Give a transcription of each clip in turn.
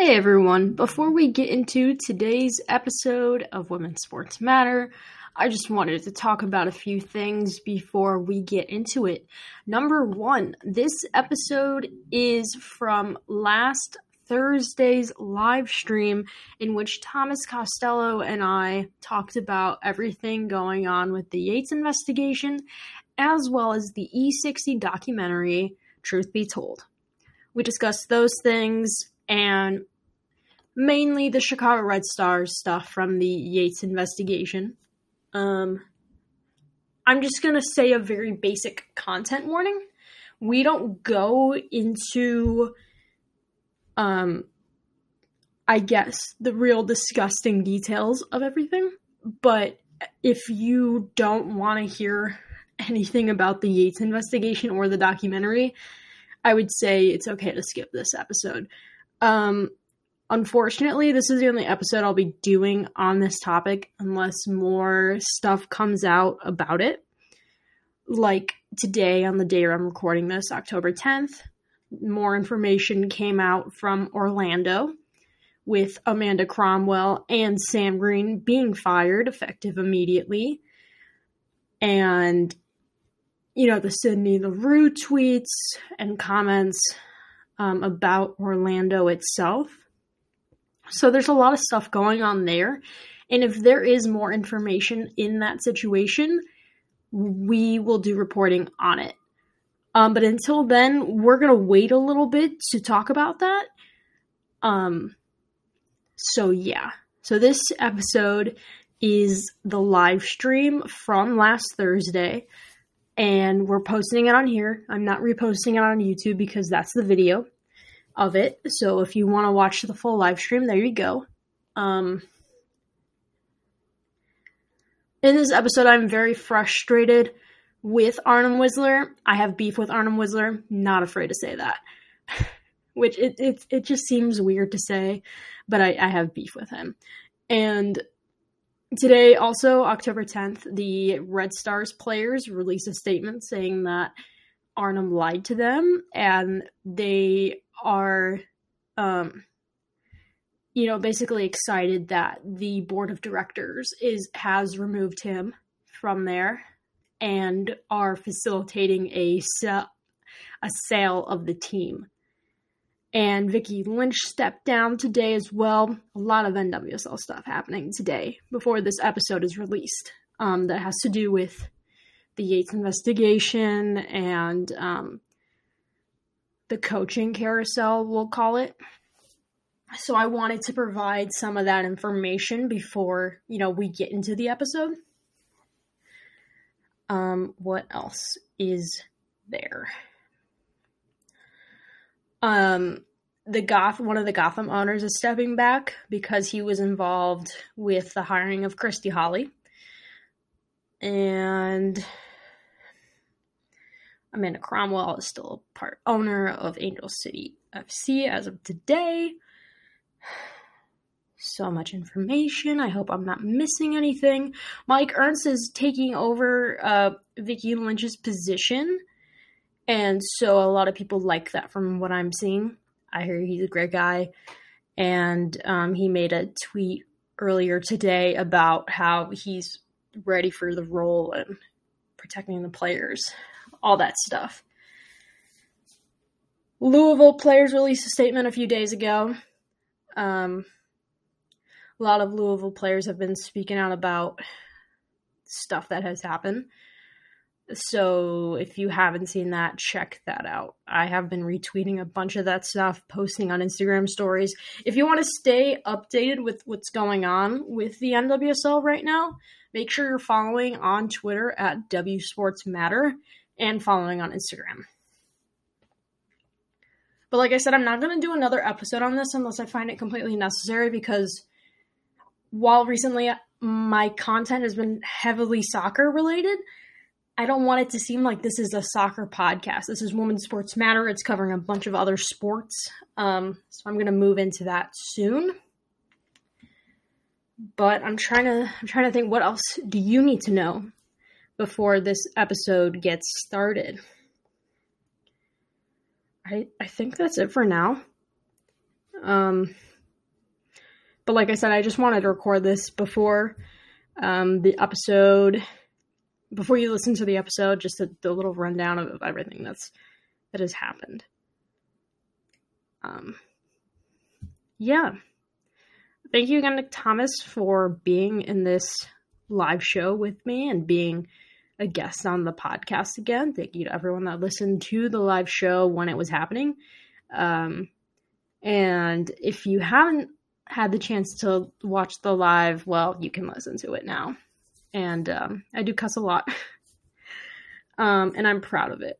Hey everyone, before we get into today's episode of Women's Sports Matter, I just wanted to talk about a few things before we get into it. Number one, this episode is from last Thursday's live stream in which Thomas Costello and I talked about everything going on with the Yates investigation as well as the E60 documentary, Truth Be Told. We discussed those things and mainly the Chicago Red Stars stuff from the Yates investigation. Um, I'm just going to say a very basic content warning. We don't go into, um, I guess, the real disgusting details of everything. But if you don't want to hear anything about the Yates investigation or the documentary, I would say it's okay to skip this episode. Um, Unfortunately, this is the only episode I'll be doing on this topic unless more stuff comes out about it. Like today, on the day I'm recording this, October 10th, more information came out from Orlando with Amanda Cromwell and Sam Greene being fired effective immediately. And, you know, the Sydney Leroux tweets and comments um, about Orlando itself so there's a lot of stuff going on there. And if there is more information in that situation, we will do reporting on it. Um, but until then, we're going to wait a little bit to talk about that. Um, so, yeah. So, this episode is the live stream from last Thursday, and we're posting it on here. I'm not reposting it on YouTube because that's the video of it. So if you want to watch the full live stream, there you go. Um, in this episode, I'm very frustrated with Arnim Whisler. I have beef with Arnim Whisler. Not afraid to say that. Which it, it, it just seems weird to say, but I, I have beef with him. And today, also October 10th, the Red Stars players released a statement saying that Arnim lied to them and they are um you know basically excited that the board of directors is has removed him from there and are facilitating a a sale of the team. And Vicky Lynch stepped down today as well. A lot of NWSL stuff happening today before this episode is released. Um, that has to do with the Yates investigation and um, the coaching carousel, we'll call it. So I wanted to provide some of that information before, you know, we get into the episode. Um, what else is there? Um, the Goth, one of the Gotham owners is stepping back because he was involved with the hiring of Christy Holly. And Amanda Cromwell is still a part owner of Angel City FC as of today. So much information. I hope I'm not missing anything. Mike Ernst is taking over uh, Vicky Lynch's position. And so a lot of people like that from what I'm seeing. I hear he's a great guy. And um, he made a tweet earlier today about how he's ready for the role and protecting the players all that stuff. Louisville players released a statement a few days ago. Um, a lot of Louisville players have been speaking out about stuff that has happened. So if you haven't seen that, check that out. I have been retweeting a bunch of that stuff, posting on Instagram stories. If you want to stay updated with what's going on with the NWSL right now, make sure you're following on Twitter at W Sports Matter and following on Instagram. But like I said, I'm not going to do another episode on this unless I find it completely necessary because while recently my content has been heavily soccer related, I don't want it to seem like this is a soccer podcast. This is Women's Sports Matter. It's covering a bunch of other sports. Um, so I'm going to move into that soon. But I'm trying to I'm trying to think what else do you need to know before this episode gets started. I I think that's it for now. Um but like I said, I just wanted to record this before um, the episode, before you listen to the episode, just a, a little rundown of, of everything that's that has happened. Um, yeah. Thank you again to Thomas for being in this live show with me and being a guest on the podcast again. Thank you to everyone that listened to the live show when it was happening. Um, and if you haven't had the chance to watch the live, well, you can listen to it now. And um, I do cuss a lot. um, and I'm proud of it.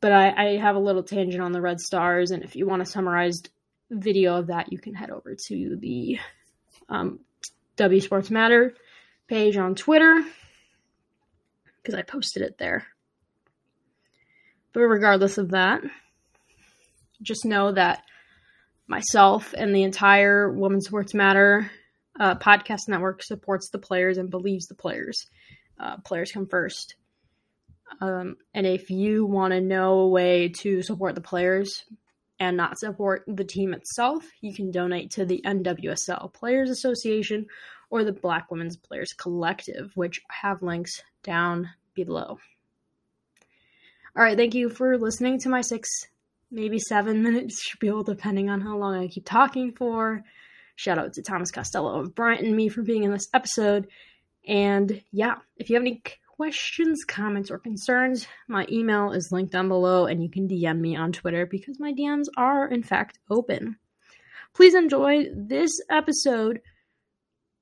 But I, I have a little tangent on the Red Stars, and if you want a summarized video of that, you can head over to the um, W Sports Matter page on Twitter because I posted it there. But regardless of that, just know that myself and the entire Women's Sports Matter uh, podcast network supports the players and believes the players. Uh, players come first. Um, and if you want to know a way to support the players and not support the team itself, you can donate to the NWSL Players Association or the Black Women's Players Collective, which have links down below. All right, thank you for listening to my six maybe seven minutes spiel, depending on how long I keep talking for. Shout out to Thomas Costello of Bryant and me for being in this episode. And yeah, if you have any questions, comments, or concerns, my email is linked down below and you can DM me on Twitter because my DMs are, in fact, open. Please enjoy this episode,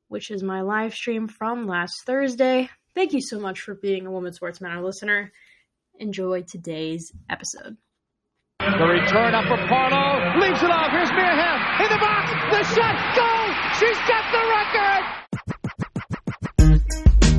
which is my live stream from last Thursday. Thank you so much for being a Women's Sports Matter listener. Enjoy today's episode. The return up for Parlow. Leaves it off. Here's Mia Hamm in the box. The shot. Goal. She's got the record.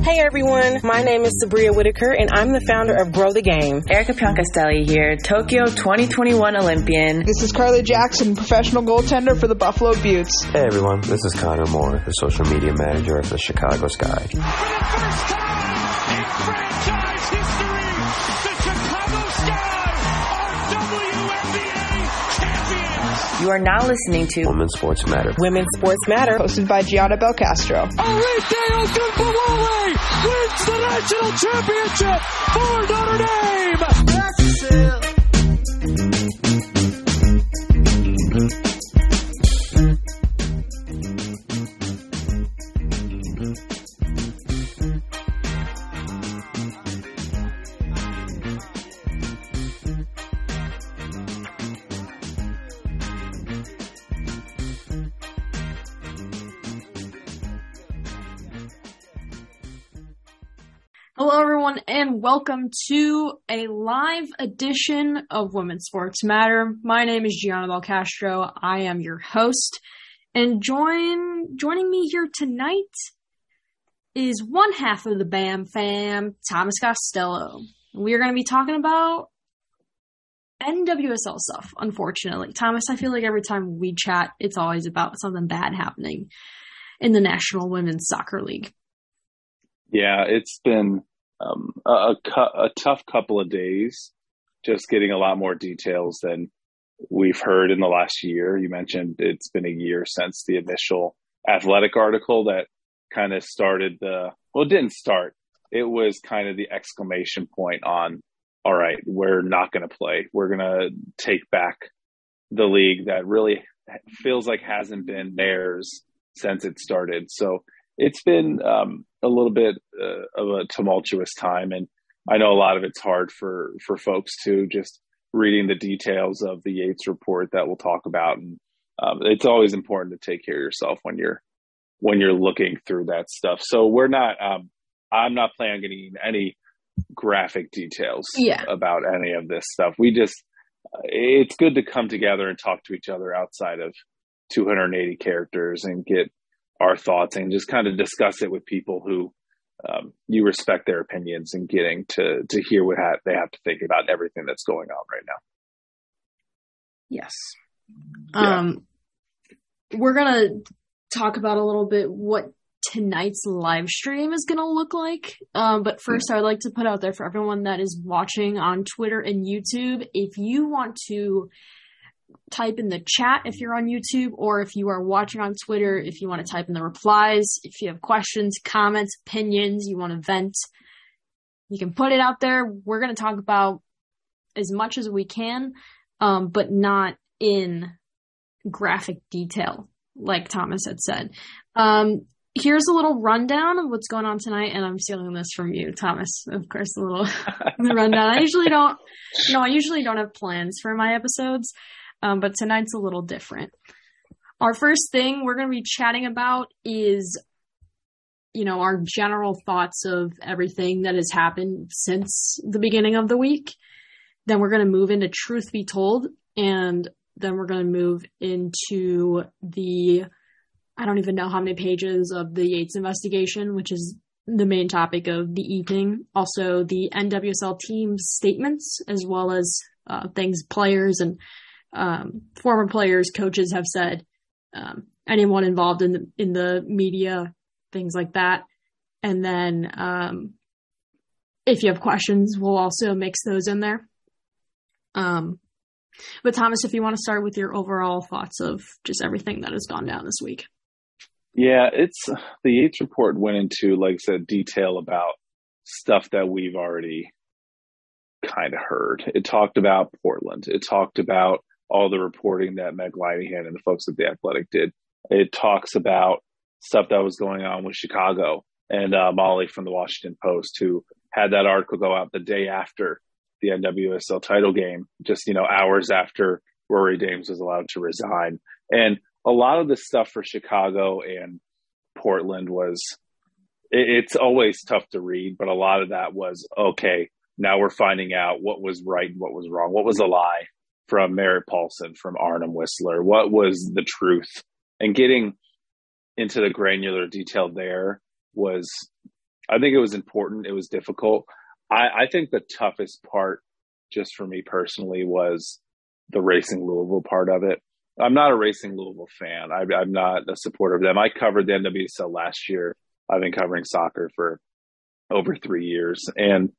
Hey everyone, my name is Sabria Whitaker and I'm the founder of Grow the Game. Erica Piancastelli here, Tokyo 2021 Olympian. This is Carly Jackson, professional goaltender for the Buffalo Beauts. Hey everyone, this is Connor Moore, the social media manager of the Chicago Sky. You are now listening to Women's Sports Matter. Women's Sports Matter. Hosted by Gianna Belcastro. Arike Ogunbowale wins the national championship for Notre Hello, and welcome to a live edition of Women's Sports Matter. My name is Gianna Belcastro. I am your host, and join joining me here tonight is one half of the BAM fam, Thomas Costello. We are going to be talking about NWSL stuff. Unfortunately, Thomas, I feel like every time we chat, it's always about something bad happening in the National Women's Soccer League. Yeah, it's been um, a, a, tough couple of days, just getting a lot more details than we've heard in the last year. You mentioned it's been a year since the initial athletic article that kind of started the, well, it didn't start. It was kind of the exclamation point on, all right, we're not going to play. We're going to take back the league that really feels like hasn't been theirs since it started. So it's been um, a little bit uh, of a tumultuous time, and I know a lot of it's hard for for folks to just reading the details of the Yates report that we'll talk about, and um, it's always important to take care of yourself when you're when you're looking through that stuff. So we're not. Um, I'm not planning on getting any graphic details yeah. about any of this stuff. We just it's good to come together and talk to each other outside of 280 characters and get our thoughts and just kind of discuss it with people who um, you respect their opinions and getting to to hear what ha- they have to think about everything that's going on right now. Yes. Yeah. Um, we're gonna talk about a little bit what tonight's live stream is gonna look like. Um, but first, I would like to put out there for everyone that is watching on Twitter and YouTube, if you want to type in the chat if you're on YouTube, or if you are watching on Twitter, if you want to type in the replies, if you have questions, comments, opinions, you want to vent, you can put it out there. We're going to talk about as much as we can, um, but not in graphic detail, like Thomas had said. Um, here's a little rundown of what's going on tonight, and I'm stealing this from you, Thomas. Of course, a little rundown. I usually don't, No, I usually don't have plans for my episodes, um, but tonight's a little different. Our first thing we're going to be chatting about is, you know, our general thoughts of everything that has happened since the beginning of the week. Then we're going to move into truth be told, and then we're going to move into the I don't even know how many pages of the Yates investigation, which is the main topic of the evening. Also, the NWSL team's statements, as well as uh, things players and um, former players, coaches have said, um, anyone involved in the in the media, things like that. And then, um, if you have questions, we'll also mix those in there. Um, but Thomas, if you want to start with your overall thoughts of just everything that has gone down this week. Yeah, it's the Yates report went into, like I said, detail about stuff that we've already kind of heard. It talked about Portland. It talked about all the reporting that Meg Linehan and the folks at the Athletic did. It talks about stuff that was going on with Chicago and uh, Molly from the Washington Post, who had that article go out the day after the NWSL title game, just you know hours after Rory Dames was allowed to resign. And a lot of the stuff for Chicago and Portland was it, it's always tough to read, but a lot of that was okay. Now we're finding out what was right and what was wrong. What was a lie from Merritt Paulson, from Arnim Whisler? What was the truth? And getting into the granular detail there was, I think it was important. It was difficult. I, I think the toughest part, just for me personally, was the racing Louisville part of it. I'm not a Racing Louisville fan. I, am not a supporter of them. I covered the NWSL last year. I've been covering soccer for over three years, and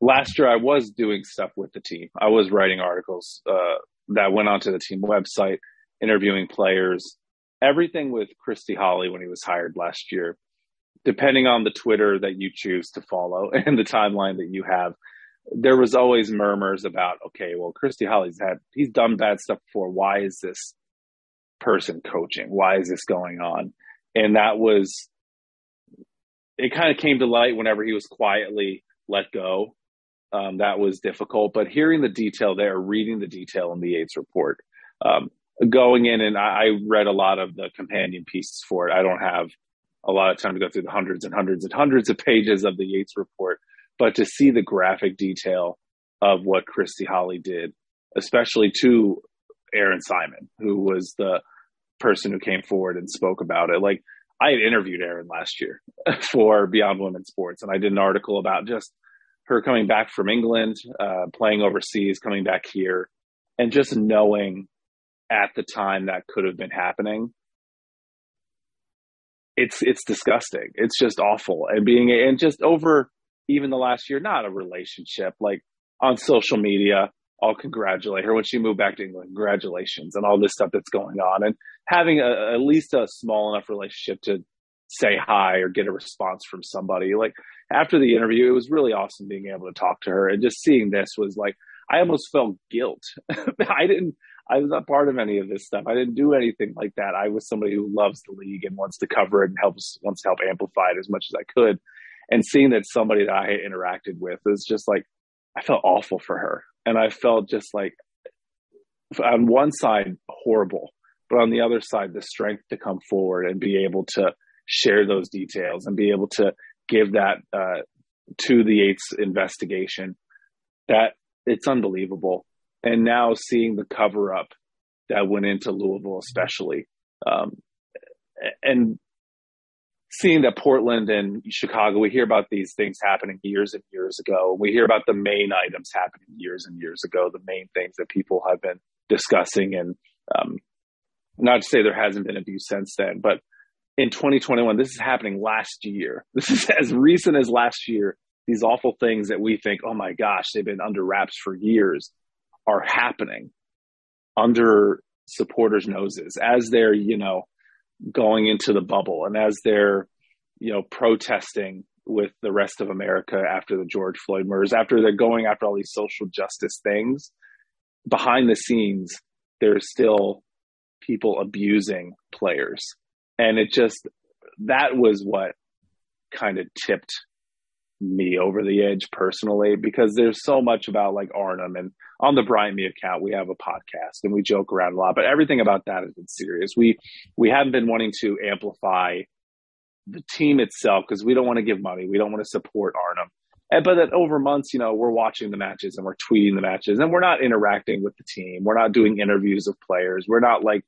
last year I was doing stuff with the team. I was writing articles uh, that went onto the team website, interviewing players, everything with Christy Holly when he was hired last year. Depending on the Twitter that you choose to follow and the timeline that you have, there was always murmurs about, okay, well, Christy Holly's had, he's done bad stuff before. Why is this person coaching? Why is this going on? And that was, it kind of came to light whenever he was quietly let go. Um, that was difficult, but hearing the detail there, reading the detail in the Yates report, um, going in and I, I read a lot of the companion pieces for it. I don't have a lot of time to go through the hundreds and hundreds and hundreds of pages of the Yates report but to see the graphic detail of what Christy Holly did, especially to Erin Simon, who was the person who came forward and spoke about it. Like I had interviewed Erin last year for Beyond Women's Sports, and I did an article about just her coming back from England, uh, playing overseas, coming back here, and just knowing at the time that could have been happening. It's it's disgusting. It's just awful, and being and just over even the last year, not a relationship, like on social media, I'll congratulate her when she moved back to England. Congratulations and all this stuff that's going on, and having a, at least a small enough relationship to say hi or get a response from somebody. Like after the interview, it was really awesome being able to talk to her, and just seeing this was like I almost felt guilt. I didn't. I was not part of any of this stuff. I didn't do anything like that. I was somebody who loves the league and wants to cover it and helps wants to help amplify it as much as I could and seeing that somebody that I had interacted with was just like I felt awful for her, and I felt just like on one side horrible, but on the other side the strength to come forward and be able to share those details and be able to give that uh, to the Yates investigation. That it's unbelievable, and now seeing the cover up that went into Louisville, especially. Um, and seeing that Portland and Chicago, we hear about these things happening years and years ago. We hear about the main items happening years and years ago, the main things that people have been discussing. And um, not to say there hasn't been abuse since then, but in 2021, this is happening last year. This is as recent as last year. These awful things that we think, oh my gosh, they've been under wraps for years are happening. under supporters' noses as they're, you know, going into the bubble and as they're, you know, protesting with the rest of America after the George Floyd murders, after they're going after all these social justice things, behind the scenes, there's still people abusing players. And it just, that was what kind of tipped me over the edge personally because there's so much about like Arnim and on the Brian Me account we have a podcast and we joke around a lot, but everything about that has been serious. We we haven't been wanting to amplify the team itself because we don't want to give money, we don't want to support Arnim. And, but that over months, you know, we're watching the matches and we're tweeting the matches and we're not interacting with the team. We're not doing interviews of players. We're not like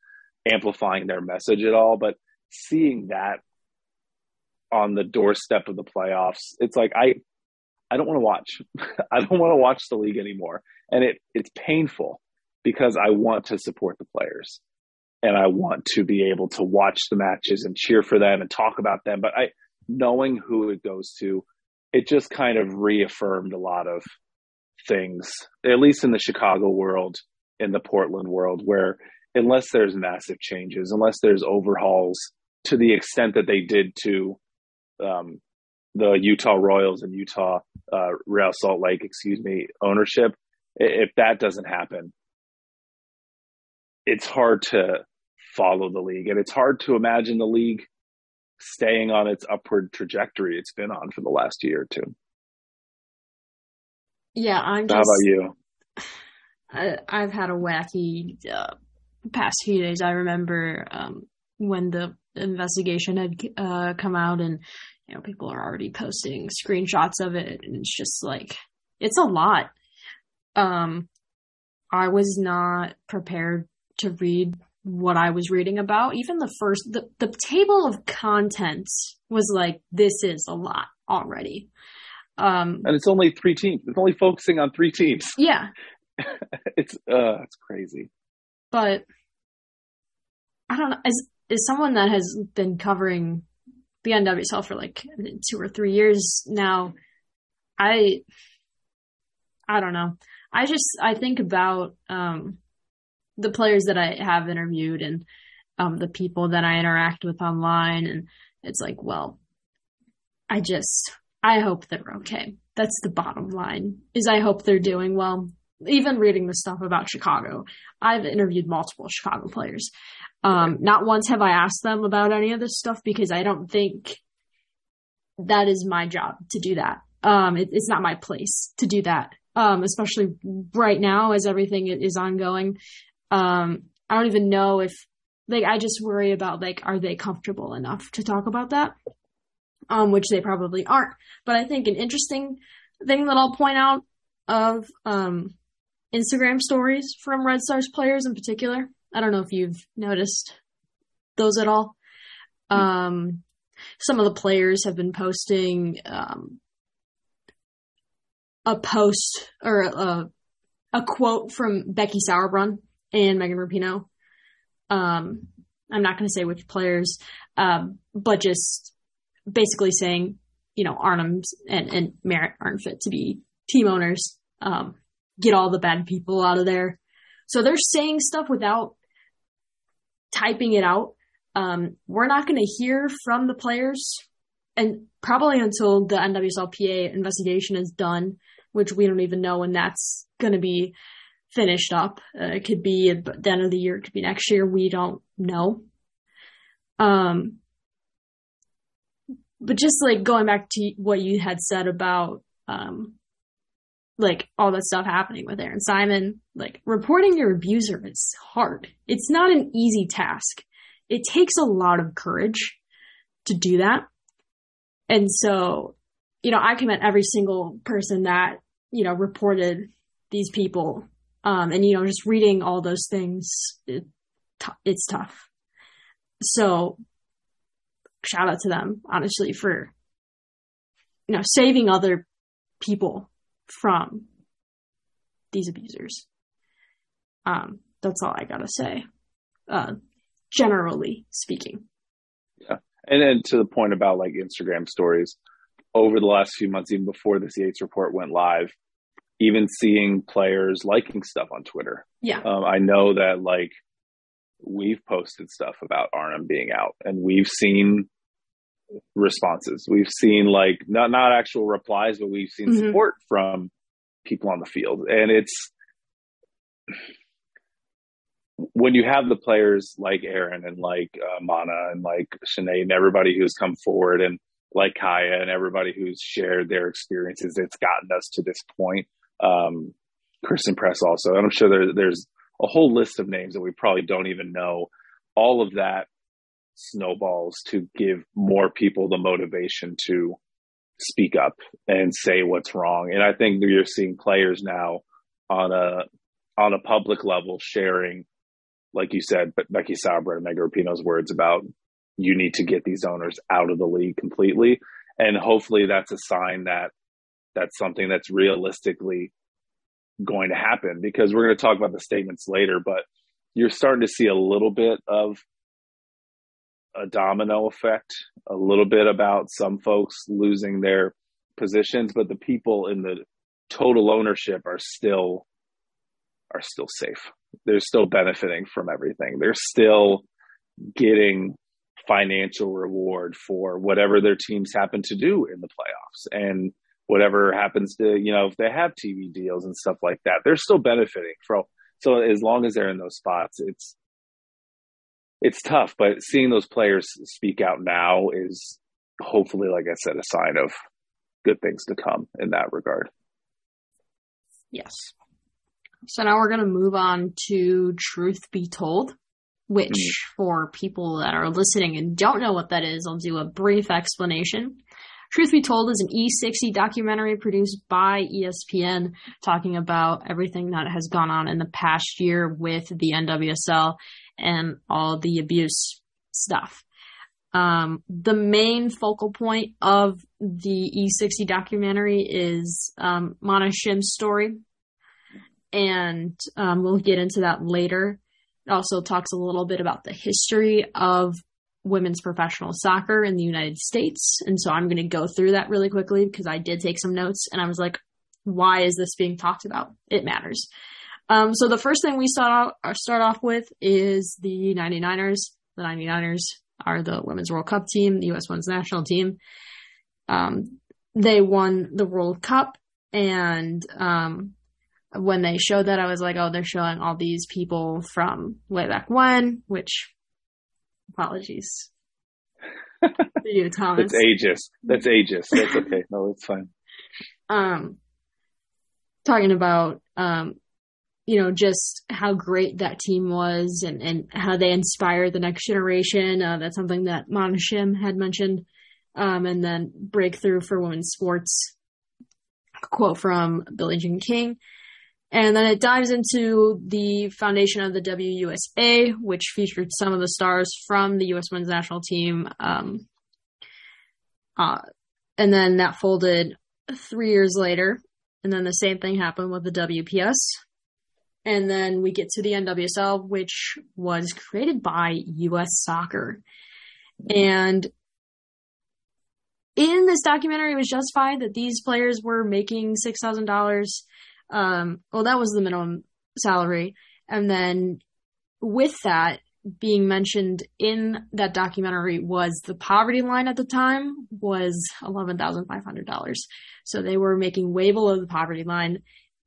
amplifying their message at all. But seeing that on the doorstep of the playoffs. It's like I I don't want to watch. I don't want to watch the league anymore. And it it's painful because I want to support the players and I want to be able to watch the matches and cheer for them and talk about them. But I knowing who it goes to, it just kind of reaffirmed a lot of things, at least in the Chicago world, in the Portland world, where unless there's massive changes, unless there's overhauls to the extent that they did to um, the Utah Royals and Utah uh, Real Salt Lake, excuse me, ownership. If that doesn't happen, it's hard to follow the league, and it's hard to imagine the league staying on its upward trajectory it's been on for the last year or two. Yeah, I'm. Just, How about you? I, have had a wacky uh, past few days. I remember um, when the investigation had uh, come out, and you know people are already posting screenshots of it, and it's just like it's a lot. Um, I was not prepared to read what I was reading about. Even the first, the, the table of contents was like, this is a lot already. Um, and it's only three teams. It's only focusing on three teams. Yeah. it's, uh, it's crazy. But I don't know. As, as someone that has been covering the for like two or three years now, I, I don't know. I just, I think about, um, the players that I have interviewed and, um, the people that I interact with online. And it's like, well, I just, I hope they're okay. That's the bottom line is I hope they're doing well. Even reading the stuff about Chicago, I've interviewed multiple Chicago players um, not once have I asked them about any of this stuff because I don't think that is my job to do that. Um, it, it's not my place to do that. Um, especially right now as everything is ongoing. Um, I don't even know if like I just worry about like are they comfortable enough to talk about that? Um, which they probably aren't. But I think an interesting thing that I'll point out of um Instagram stories from Red Stars players in particular I don't know if you've noticed those at all. Um, some of the players have been posting um, a post or a, a quote from Becky Sauerbrunn and Megan Rapinoe. Um, I'm not going to say which players, um, but just basically saying, you know, Arnim and, and Merritt aren't fit to be team owners. Um, get all the bad people out of there. So they're saying stuff without typing it out. Um, we're not going to hear from the players and probably until the NWSLPA investigation is done, which we don't even know when that's going to be finished up. Uh, it could be at the end of the year, it could be next year. We don't know. Um, but just like going back to what you had said about, um, like all that stuff happening with Erin Simon, like reporting your abuser is hard. It's not an easy task. It takes a lot of courage to do that. And so, you know, I commend every single person that, you know, reported these people. Um, and, you know, just reading all those things, it, it's tough. So shout out to them, honestly, for, you know, saving other people from these abusers. Um, that's all I gotta say. Uh, generally speaking. Yeah, and then to the point about like Instagram stories, over the last few months, even before this Yates report went live, even seeing players liking stuff on Twitter. Yeah. Um, I know that like we've posted stuff about Arnim being out and we've seen responses. We've seen like not not actual replies, but we've seen Mhm. support from people on the field. And it's when you have the players like Erin and like uh, Mana and like Sinead and everybody who's come forward and like Kaiya and everybody who's shared their experiences, it's gotten us to this point. Um, Christen Press also, and I'm sure there, there's a whole list of names that we probably don't even know. All of that snowballs to give more people the motivation to speak up and say what's wrong. And I think you're seeing players now on a on a public level sharing, like you said, but Becky Sauerbrunn and Megan Rapinoe's words about you need to get these owners out of the league completely. And hopefully that's a sign that that's something that's realistically going to happen because we're going to talk about the statements later, but you're starting to see a little bit of a domino effect, a little bit about some folks losing their positions, but the people in the total ownership are still are still safe. They're still benefiting from everything. They're still getting financial reward for whatever their teams happen to do in the playoffs and whatever happens to, you know, if they have TV deals and stuff like that, they're still benefiting from so as long as they're in those spots, it's it's tough, but seeing those players speak out now is hopefully, like I said, a sign of good things to come in that regard. Yes. So now we're going to move on to Truth Be Told, which Mm. for people that are listening and don't know what that is, I'll do a brief explanation. Truth Be Told is an E60 documentary produced by ESPN talking about everything that has gone on in the past year with the NWSL and all the abuse stuff. Um, the main focal point of the E60 documentary is um, Mana Shim's story, and um, we'll get into that later. It also talks a little bit about the history of women's professional soccer in the United States. And so I'm going to go through that really quickly because I did take some notes and I was like, why is this being talked about? It matters. Um, so the first thing we start off, uh, start off with is the 99ers. The 99ers are the Women's World Cup team, the U.S. Women's National Team. Um, they won the World Cup and, um, when they showed that, I was like, oh, they're showing all these people from way back when, which apologies to you, Thomas. That's ageist. That's ageist. That's okay. No, it's fine. um, talking about, um, you know, just how great that team was and, and how they inspired the next generation. Uh, that's something that Mana Shim had mentioned. Um, and then breakthrough for women's sports. Quote from Billie Jean King. And then it dives into the foundation of the WUSA, which featured some of the stars from the U.S. Women's National Team. Um, uh, and then that folded three years later. And then the same thing happened with the WPS. And then we get to the NWSL, which was created by U.S. Soccer. And in this documentary, it was justified that these players were making $6,000 um, well, that was the minimum salary. And then with that being mentioned in that documentary was the poverty line at the time was $11,500. So they were making way below the poverty line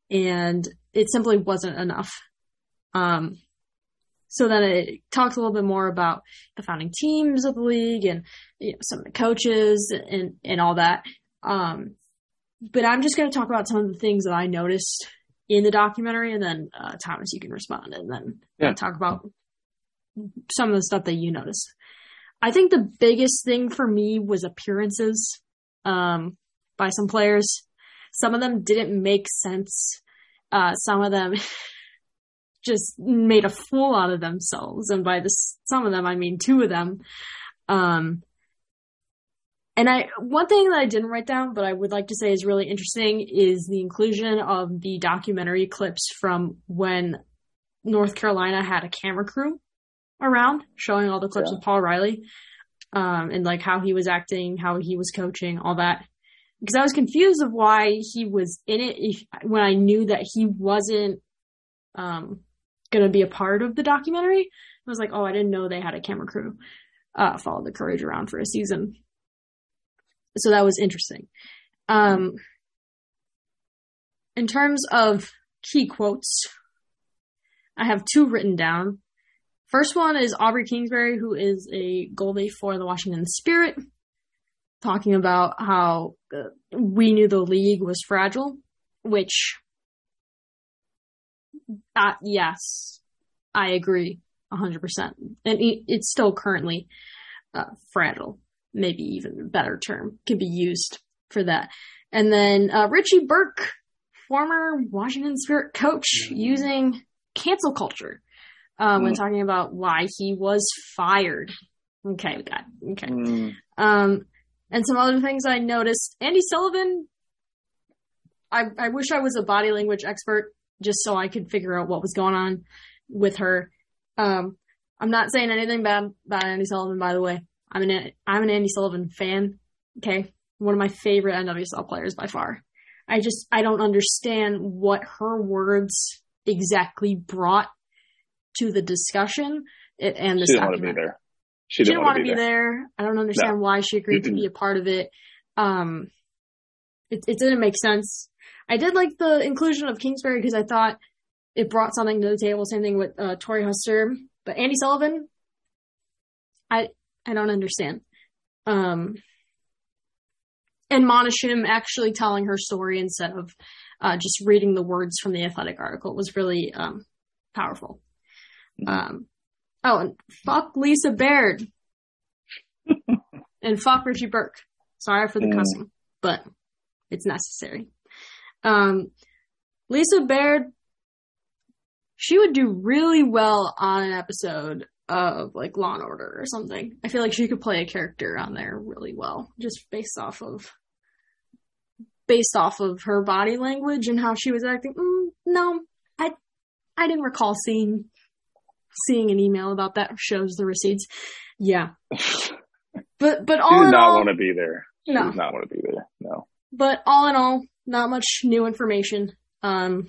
and it simply wasn't enough. Um, so then it talks a little bit more about the founding teams of the league and you know, some of the coaches and, and all that. Um, but I'm just going to talk about some of the things that I noticed in the documentary, and then uh, Thomas, you can respond, and then Yeah. talk about some of the stuff that you noticed. I think the biggest thing for me was appearances um, by some players. Some of them didn't make sense. Uh, some of them just made a fool out of themselves, and by this, some of them, I mean two of them. Um, and I, one thing that I didn't write down, but I would like to say is really interesting is the inclusion of the documentary clips from when North Carolina had a camera crew around showing all the clips Yeah. of Paul Riley, um, and like how he was acting, how he was coaching, all that. Because I was confused of why he was in it if, when I knew that he wasn't um, going to be a part of the documentary. I was like, oh, I didn't know they had a camera crew uh, follow the courage around for a season. So that was interesting. Um, in terms of key quotes, I have two written down. First one is Aubrey Kingsbury, who is a goalie for the Washington Spirit, talking about how uh, we knew the league was fragile, which, uh, yes, I agree 100%. And it's still currently uh, fragile, maybe even a better term could be used for that. And then uh, Richie Burke, former Washington Spirit coach, using cancel culture uh, when mm. talking about why he was fired. Okay, we got okay. Mm. Um, and some other things I noticed. Andi Sullivan. I I wish I was a body language expert just so I could figure out what was going on with her. Um, I'm not saying anything bad about Andi Sullivan, by the way. I'm an I'm an Andi Sullivan fan. Okay, one of my favorite NWSL players by far. I just I don't understand what her words exactly brought to the discussion and this she didn't want to be there. She didn't, she didn't want to be, be there. there. I don't understand no. why she agreed to be a part of it. Um, it, it didn't make sense. I did like the inclusion of Kingsbury because I thought it brought something to the table. Same thing with uh, Tori Huster, but Andi Sullivan, I I don't understand. Um, and Mana Shim actually telling her story instead of uh, just reading the words from the athletic article was really um, powerful. Mm-hmm. Um, oh, and fuck Lisa Baird. and fuck Richie Burke. Sorry for the mm. cussing, but it's necessary. Um, Lisa Baird, she would do really well on an episode of like Law and Order or something. I feel like she could play a character on there really well, just based off of based off of her body language and how she was acting. Mm, no, I I didn't recall seeing seeing an email about that. Shows the receipts. Yeah, but but all she did not all, want to be there. She no, does not want to be there. No. But all in all, not much new information. Um,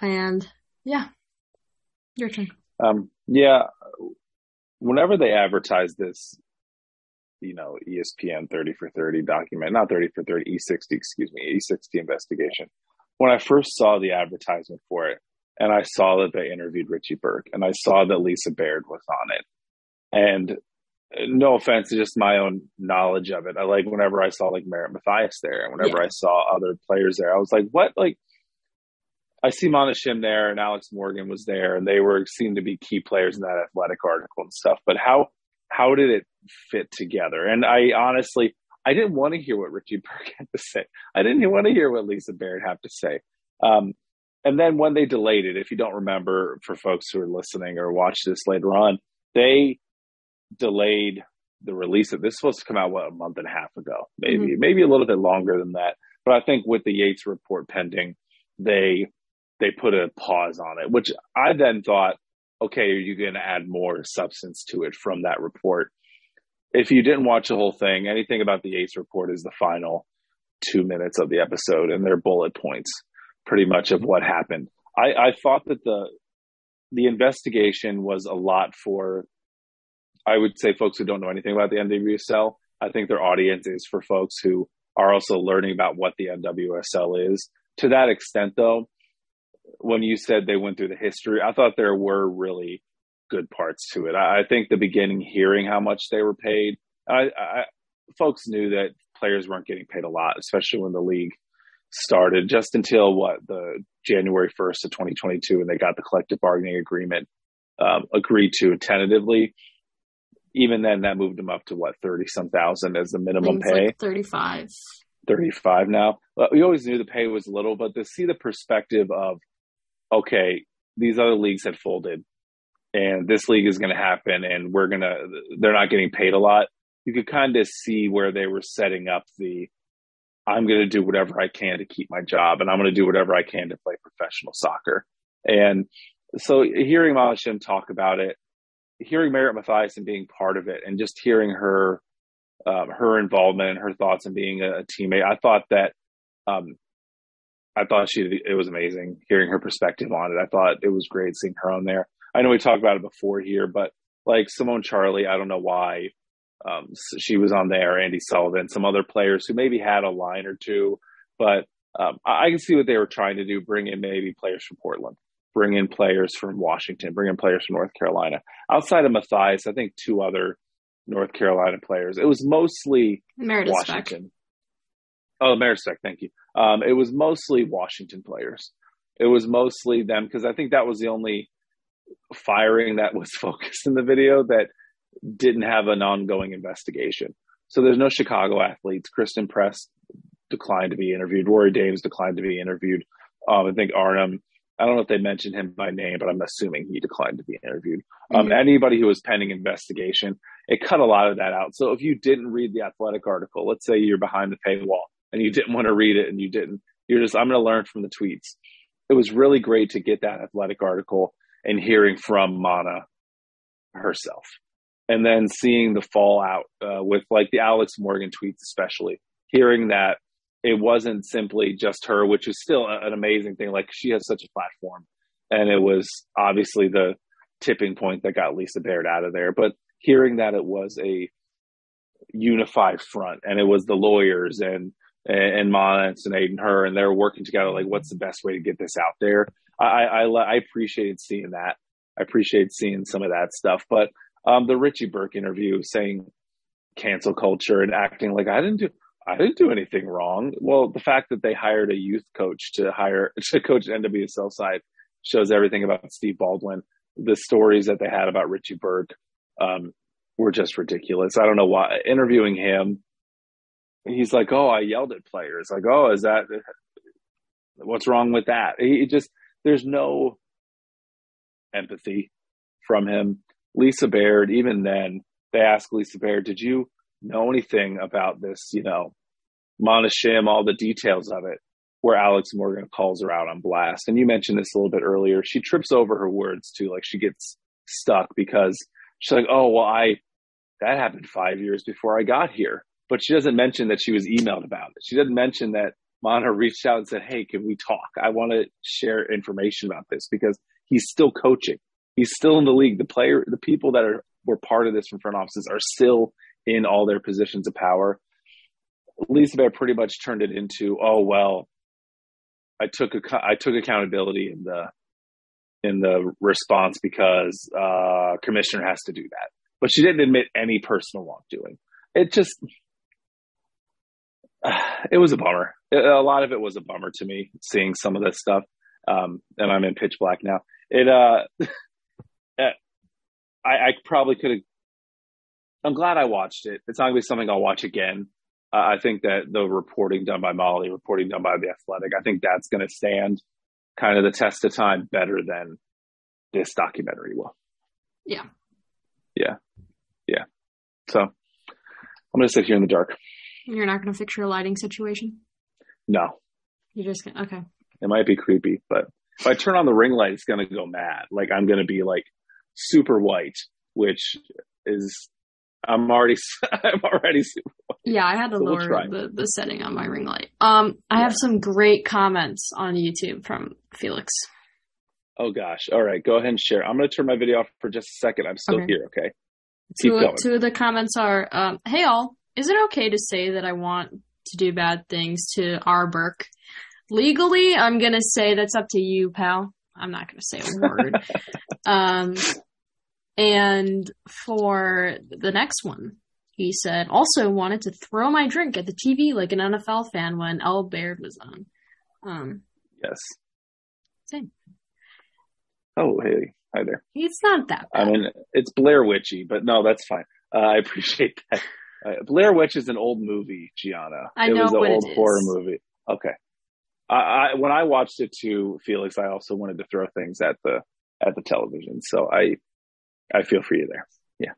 and yeah, your turn. Um, yeah. Whenever they advertise this, you know, ESPN 30 for 30 document, not 30 for 30, E60, excuse me, E60 investigation. When I first saw the advertisement for it, and I saw that they interviewed Richie Burke, and I saw that Lisa Baird was on it, and no offense, just my own knowledge of it. I like whenever I saw like Merritt Mathias there, and whenever yeah. I saw other players there, I was like, what, like I see Mana Shim there and Alex Morgan was there and they were seemed to be key players in that athletic article and stuff. But how how did it fit together? And I honestly I didn't want to hear what Richie Burke had to say. I didn't want to hear what Lisa Baird had to say. Um, and then when they delayed it, if you don't remember, for folks who are listening or watch this later on, they delayed the release of this. was supposed to come out what a month and a half ago, maybe mm-hmm. maybe a little bit longer than that. But I think with the Yates report pending, they they put a pause on it, which I then thought, okay, are you going to add more substance to it from that report? If you didn't watch the whole thing, anything about the Yates report is the final two minutes of the episode, and they're bullet points, pretty much of what happened. I, I thought that the the investigation was a lot for, I would say, folks who don't know anything about the NWSL. I think their audience is for folks who are also learning about what the NWSL is. To that extent, though, when you said they went through the history, I thought there were really good parts to it. I, I think the beginning, hearing how much they were paid, I, I, folks knew that players weren't getting paid a lot, especially when the league started. Just until what the January first of 2022, when they got the collective bargaining agreement um, agreed to tentatively. Even then, that moved them up to what thirty some thousand as the minimum pay. Like Thirty five. 35 now. We always knew the pay was little, but to see the perspective of okay, these other leagues had folded and this league is going to happen and we're going to, they're not getting paid a lot. You could kind of see where they were setting up the, I'm going to do whatever I can to keep my job and I'm going to do whatever I can to play professional soccer. And so hearing Mana Shim talk about it, hearing Merritt Mathias and being part of it and just hearing her um, her involvement and her thoughts on being a, a teammate. I thought that um, I thought she it was amazing hearing her perspective on it. I thought it was great seeing her on there. I know we talked about it before here, but like Simone Charley, I don't know why um, she was on there. Andi Sullivan, some other players who maybe had a line or two, but um, I, I can see what they were trying to do: bring in maybe players from Portland, bring in players from Washington, bring in players from North Carolina. Outside of Matthias, I think two other North Carolina players. It was mostly Meredith Washington. Oh, Meredith, thank you. Um, it was mostly Washington players. It was mostly them because I think that was the only firing that was focused in the video that didn't have an ongoing investigation. So there's no Chicago athletes. Christen Press declined to be interviewed. Rory Dames declined to be interviewed. Um, I think Arnim. I don't know if they mentioned him by name, but I'm assuming he declined to be interviewed. Um, mm-hmm. Anybody who was pending investigation, it cut a lot of that out. So if you didn't read the athletic article, let's say you're behind the paywall and you didn't want to read it and you didn't, you're just, I'm going to learn from the tweets. It was really great to get that athletic article and hearing from Mana herself. And then seeing the fallout uh, with like the Alex Morgan tweets, especially hearing that it wasn't simply just her, which is still an amazing thing. Like she has such a platform, and it was obviously the tipping point that got Lisa Baird out of there. But hearing that it was a unified front, and it was the lawyers and and Mana and and her, and they're working together. Like, what's the best way to get this out there? I I, I appreciated seeing that. I appreciate seeing some of that stuff. But um, the Richie Burke interview saying cancel culture and acting like I didn't do I didn't do anything wrong. Well, the fact that they hired a youth coach to hire to coach NWSL side shows everything about Steve Baldwin. The stories that they had about Richie Burke um, were just ridiculous. I don't know why. Interviewing him, he's like, "Oh, I yelled at players." Like, "Oh, is that what's wrong with that?" He just there's no empathy from him. Lisa Baird, even then, they asked Lisa Baird, "Did you?" know anything about this, you know, Mana Shim, all the details of it, where Alex Morgan calls her out on blast. And you mentioned this a little bit earlier. She trips over her words too. Like she gets stuck because she's like, oh, well, I, that happened five years before I got here. But she doesn't mention that she was emailed about it. She doesn't mention that Mana reached out and said, hey, can we talk? I want to share information about this because he's still coaching. He's still in the league. The player, the people that are, were part of this from front offices are still in all their positions of power. Lisa Baird pretty much turned it into, oh well, I took a, I took accountability in the in the response because uh, commissioner has to do that, but she didn't admit any personal wrongdoing. It just it was a bummer. a lot of it was a bummer to me seeing some of this stuff. Um, and I'm in pitch black now. It uh, I, I probably could have I'm glad I watched it. It's not gonna be something I'll watch again. Uh, I think that the reporting done by Molly, reporting done by the Athletic, I think that's going to stand kind of the test of time better than this documentary will. Yeah. Yeah. Yeah. So I'm going to sit here in the dark. You're not going to fix your lighting situation? No. You're just going to, okay. It might be creepy, but if I turn on the ring light, it's going to go mad. Like I'm going to be like super white, which is I'm already I'm already Yeah, I had to so lower we'll the, the setting on my ring light. Um I yeah. have some great comments on YouTube from Felix. Oh gosh. All right, go ahead and share. I'm gonna turn my video off for just a second. I'm still okay. here, okay? Keep two, going. two of the comments are um, hey all, is it okay to say that I want to do bad things to our Burke? Legally, I'm gonna say that's up to you, pal. I'm not gonna say a word. um and for the next one, he said, also wanted to throw my drink at the TV like an NFL fan when Elle Baird was on. Um, yes. Same. Oh, hey. Hi there. It's not that bad. I mean, it's Blair Witchy, but no, that's fine. Uh, I appreciate that. Uh, Blair Witch is an old movie, Gianna. I it know was an old horror movie. Okay. I, I, when I watched it too, Felix, I also wanted to throw things at the at the television. So I I feel for you there. Yeah.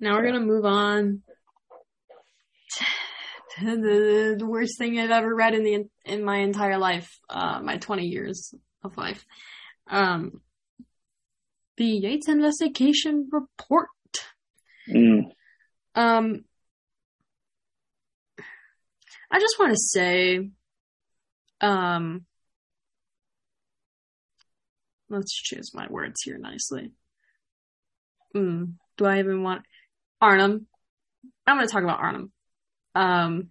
Now we're gonna move on to the, the worst thing I've ever read in the in my entire life, uh, my 20 years of life. Um, the Yates investigation report. Mm. Um, I just want to say, um, let's choose my words here nicely. Mm, do I even want Arnim? I'm going to talk about Arnim. Um,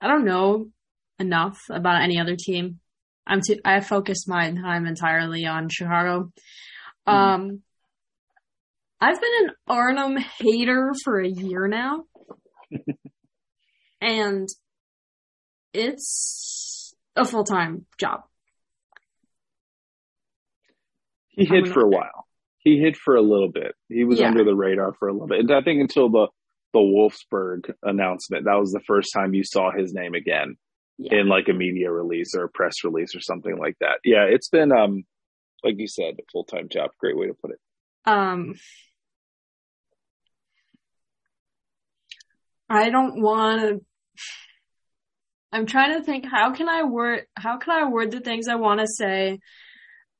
I don't know enough about any other team. I'm too, I focus my time entirely on Chicago. Mm. Um, I've been an Arnim hater for a year now. and it's a full time job. He hid for a while. He hid for a little bit. He was yeah. under the radar for a little bit. And I think until the the Wolfsburg announcement, that was the first time you saw his name again yeah. in like a media release or a press release or something like that. Yeah, it's been um like you said, a full time job. Great way to put it. Um I don't want to I'm trying to think how can I word how can I word the things I want to say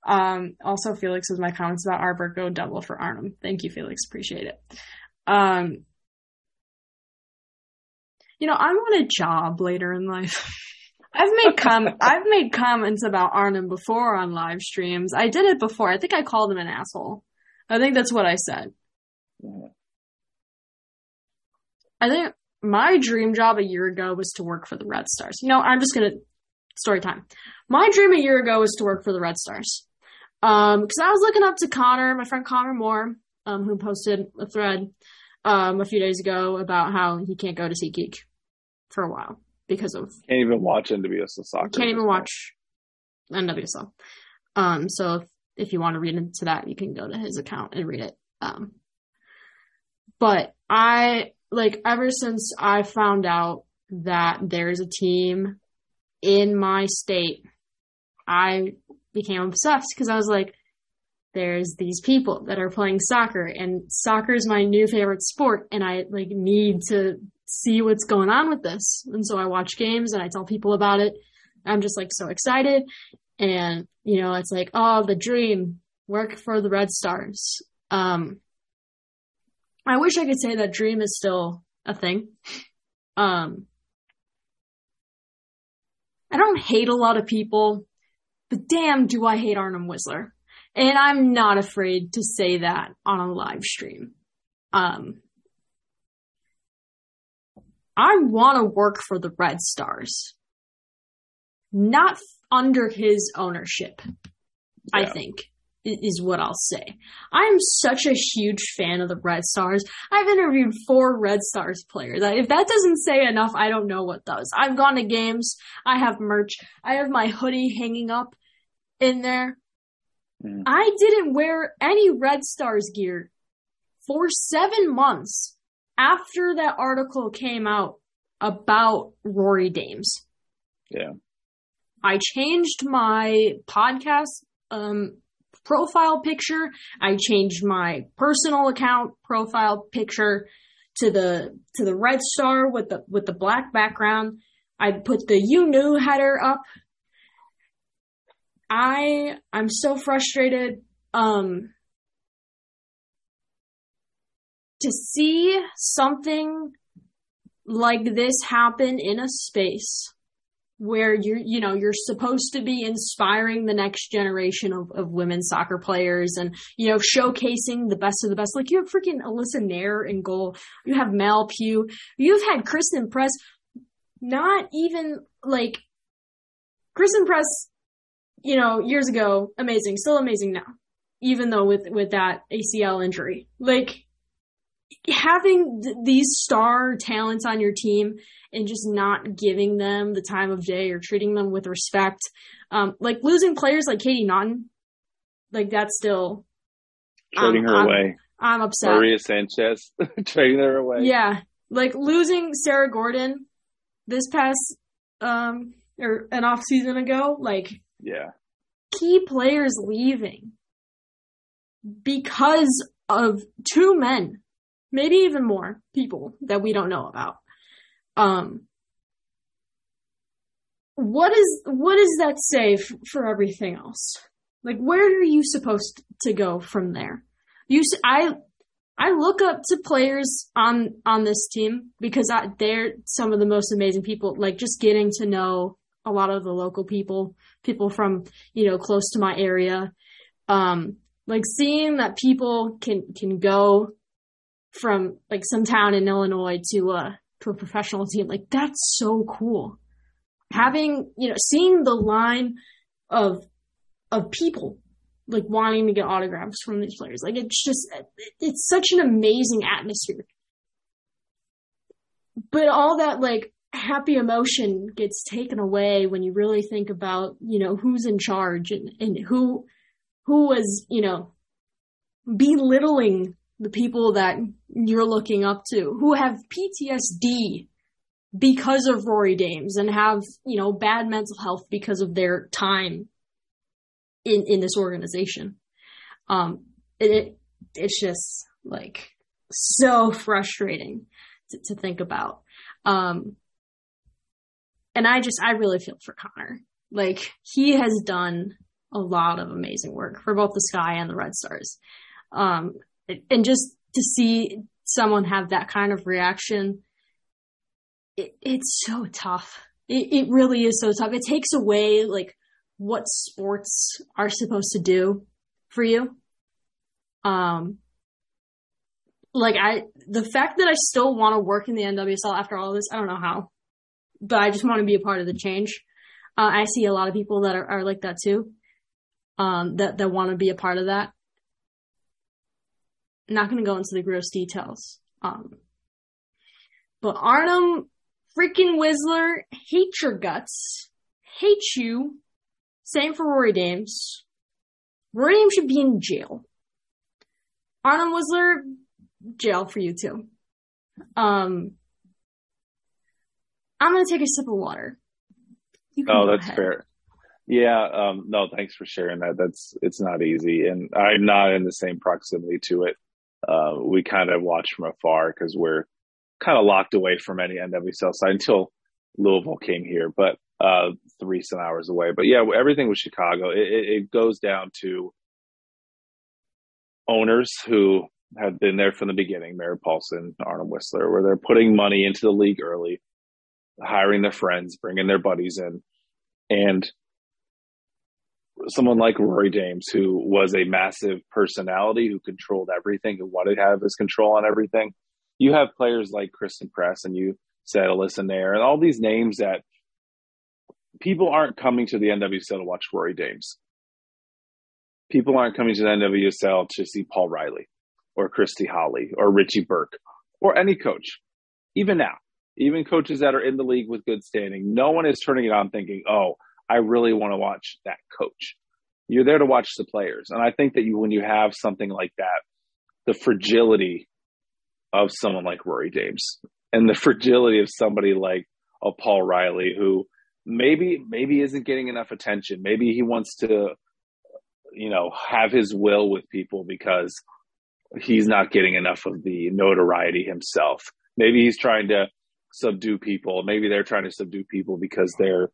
um, also, Felix was my comments about Artberg go double for Arnim. Thank you, Felix. Appreciate it. Um, you know, I want a job later in life. I've made com I've made comments about Arnim before on live streams. I did it before. I think I called him an asshole. I think that's what I said. I think my dream job a year ago was to work for the Red Stars. You know, I'm just gonna story time. My dream a year ago was to work for the Red Stars. Um, because I was looking up to Connor, my friend Connor Moore, um, who posted a thread um a few days ago about how he can't go to SeatGeek for a while because of can't even watch NWSL soccer. Can't even watch NWSL. Um, so if, if you want to read into that, you can go to his account and read it. Um, but I like ever since I found out that there's a team in my state, I became obsessed because I was like, there's these people that are playing soccer and soccer is my new favorite sport and I like need to see what's going on with this. And so I watch games and I tell people about it. I'm just like so excited. And, you know, it's like, oh, the dream, work for the Red Stars. Um, I wish I could say that dream is still a thing. Um, I don't hate a lot of people but damn, do I hate Arnim Whisler. And I'm not afraid to say that on a live stream. Um, I want to work for the Red Stars, not under his ownership. Yeah. I think is what I'll say. I am such a huge fan of the Red Stars. I've interviewed four Red Stars players. If that doesn't say enough, I don't know what does. I've gone to games. I have merch. I have my hoodie hanging up in there. Mm. I didn't wear any Red Stars gear for seven months after that article came out about Rory Dames. Yeah. I changed my podcast um, profile picture. I changed my personal account profile picture to the to the red star with the with the black background. I put the you knew header up I I'm so frustrated um to see something like this happen in a space where you're you know you're supposed to be inspiring the next generation of, of women's soccer players and you know showcasing the best of the best. Like you have freaking Alyssa Naeher in goal. You have Mal Pugh. You've had Christen Press not even like Christen Press you know, years ago, amazing, still amazing now, even though with with that ACL injury, like having th- these star talents on your team and just not giving them the time of day or treating them with respect, um, like losing players like Katie Naughton, like that's still trading um, her I'm, away. I'm upset. Maria Sanchez trading her away. Yeah, like losing Sarah Gordon this past um or an off season ago, like yeah. Key players leaving because of two men, maybe even more people that we don't know about. Um, what is what does that say f- for everything else? Like, where are you supposed to go from there? You, I, I look up to players on on this team because I, they're some of the most amazing people. Like just getting to know a lot of the local people, people from you know close to my area. Um, like seeing that people can can go from like some town in Illinois to a to a professional team, like that's so cool. Having you know seeing the line of of people like wanting to get autographs from these players. Like it's just it's such an amazing atmosphere. But all that like happy emotion gets taken away when you really think about, you know, who's in charge and, and who who was, you know, belittling the people that you're looking up to, who have PTSD because of Rory Dames and have, you know, bad mental health because of their time in in this organization. Um, it it's just like so frustrating to, to think about. Um, and I just I really feel for Connor. Like he has done a lot of amazing work for both the Sky and the Red Stars. Um, and just to see someone have that kind of reaction, it, it's so tough. It, it really is so tough. It takes away like what sports are supposed to do for you. Um, like I, the fact that I still want to work in the NWSL after all this, I don't know how, but I just want to be a part of the change. Uh, I see a lot of people that are, are like that too. Um, that, that want to be a part of that. Not going to go into the gross details. Um, but Arnim freaking Whisler hate your guts, hate you, same for Rory Dames. Rory Dames should be in jail. Arnim Whisler, jail for you too. Um, I'm gonna take a sip of water. Oh, that's ahead. fair. Yeah, um, no, thanks for sharing that. That's it's not easy, and I'm not in the same proximity to it. Uh, we kind of watch from afar because we're kind of locked away from any NWSL side until Louisville came here. But uh, three some hours away. But yeah, everything with Chicago, it, it goes down to owners who have been there from the beginning, Merritt Paulson, Arnim Whisler, where they're putting money into the league early, hiring their friends, bringing their buddies in, and someone like Rory Dames, who was a massive personality who controlled everything and wanted to have his control on everything. You have players like Christen Press and you said Alyssa Naeher and all these names that people aren't coming to the NWSL to watch Rory Dames. People aren't coming to the NWSL to see Paul Riley or Christy Holly or Richie Burke or any coach. Even now, even coaches that are in the league with good standing, no one is turning it on thinking, oh, I really want to watch that coach. You're there to watch the players. And I think that you, when you have something like that, the fragility of someone like Rory Dames and the fragility of somebody like a Paul Riley, who maybe maybe isn't getting enough attention. Maybe he wants to, you know, have his will with people because he's not getting enough of the notoriety himself. Maybe he's trying to subdue people. Maybe they're trying to subdue people because they're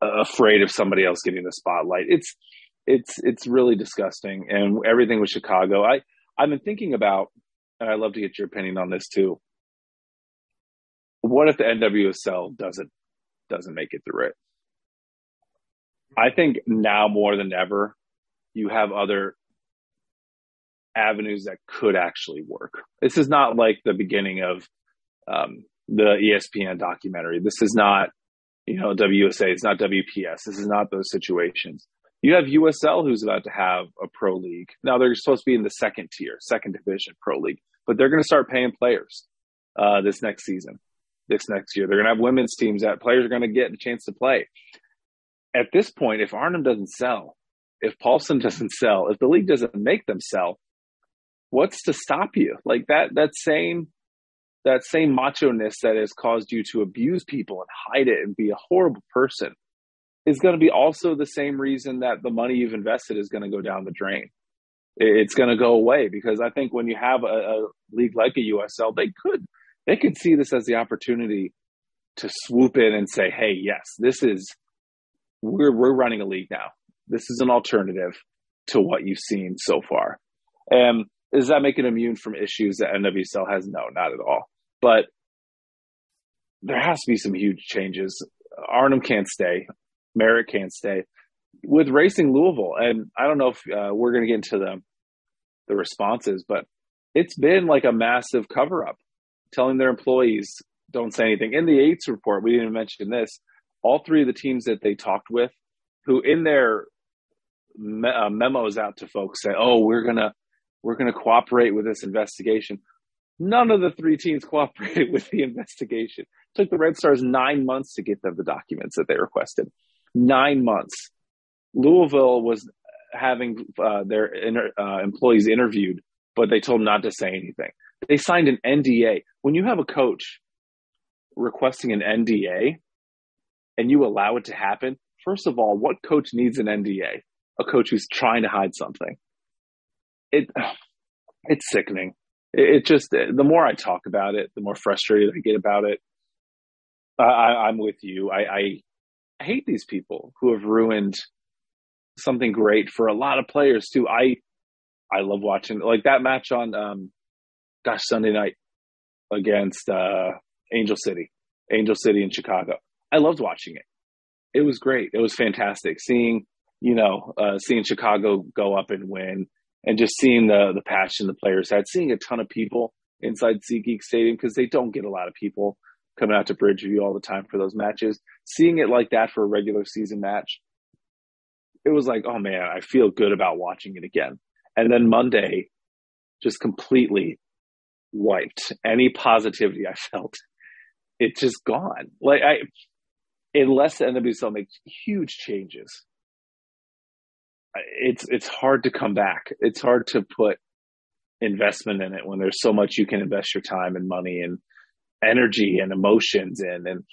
afraid of somebody else getting the spotlight. It's it's it's really disgusting. And everything with Chicago, I I've been thinking about, and I'd love to get your opinion on this too. What if the NWSL doesn't doesn't make it through it. I think now more than ever, you have other avenues that could actually work. This is not like the beginning of um, the ESPN documentary. This is not, you know, WUSA. It's not WPS. This is not those situations. You have USL who's about to have a pro league. Now they're supposed to be in the second tier, second division pro league, but they're going to start paying players uh, this next season this next year. They're going to have women's teams that players are going to get a chance to play. At this point, if Arnim doesn't sell, if Paulson doesn't sell, if the league doesn't make them sell, what's to stop you? Like that that same that same macho ness that has caused you to abuse people and hide it and be a horrible person is going to be also the same reason that the money you've invested is going to go down the drain. It's going to go away because I think when you have a, a league like a USL, they could they could see this as the opportunity to swoop in and say, "Hey, yes, this is we're we're running a league now. This is an alternative to what you've seen so far." And Does that make it immune from issues that NWSL has? No, not at all. But there has to be some huge changes. Arnim can't stay. Merritt can't stay. With Racing Louisville, and I don't know if uh, we're going to get into the the responses, but it's been like a massive cover up, telling their employees don't say anything. In the Yates report, we didn't mention this. All three of the teams that they talked with, who in their me- uh, memos out to folks say, "Oh, we're gonna we're gonna cooperate with this investigation." None of the three teams cooperated with the investigation. It took the Red Stars nine months to get them the documents that they requested. Nine months. Louisville was having uh, their inter- uh, employees interviewed, but they told them not to say anything. They signed an NDA. When you have a coach requesting an NDA and you allow it to happen, first of all, what coach needs an NDA? A coach who's trying to hide something. It it's sickening. It, it just the more I talk about it, the more frustrated I get about it. I, I'm with you. I, I hate these people who have ruined something great for a lot of players too. I I love watching like that match on um gosh Sunday night against uh Angel City. Angel City in Chicago. I loved watching it. It was great. It was fantastic seeing, you know, uh seeing Chicago go up and win and just seeing the the passion the players had, seeing a ton of people inside SeatGeek Stadium because they don't get a lot of people coming out to Bridgeview all the time for those matches. Seeing it like that for a regular season match it was like, oh man, I feel good about watching it again. And then Monday just completely wiped any positivity I felt. It's just gone. Like I, unless the NWSL makes huge changes, it's it's hard to come back. It's hard to put investment in it when there's so much you can invest your time and money and energy and emotions in. And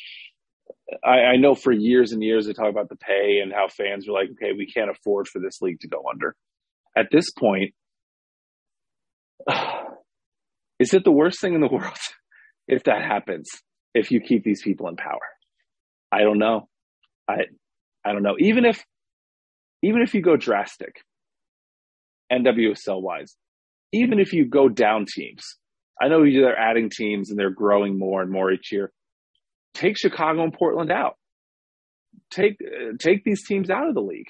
I, I, know for years and years they talk about the pay and how fans are like, okay, we can't afford for this league to go under. At this point, is it the worst thing in the world if that happens? If you keep these people in power, I don't know. I I don't know. Even if even if you go drastic, NWSL wise, even if you go down teams, I know they're adding teams and they're growing more and more each year take Chicago and Portland out. Take uh, take these teams out of the league.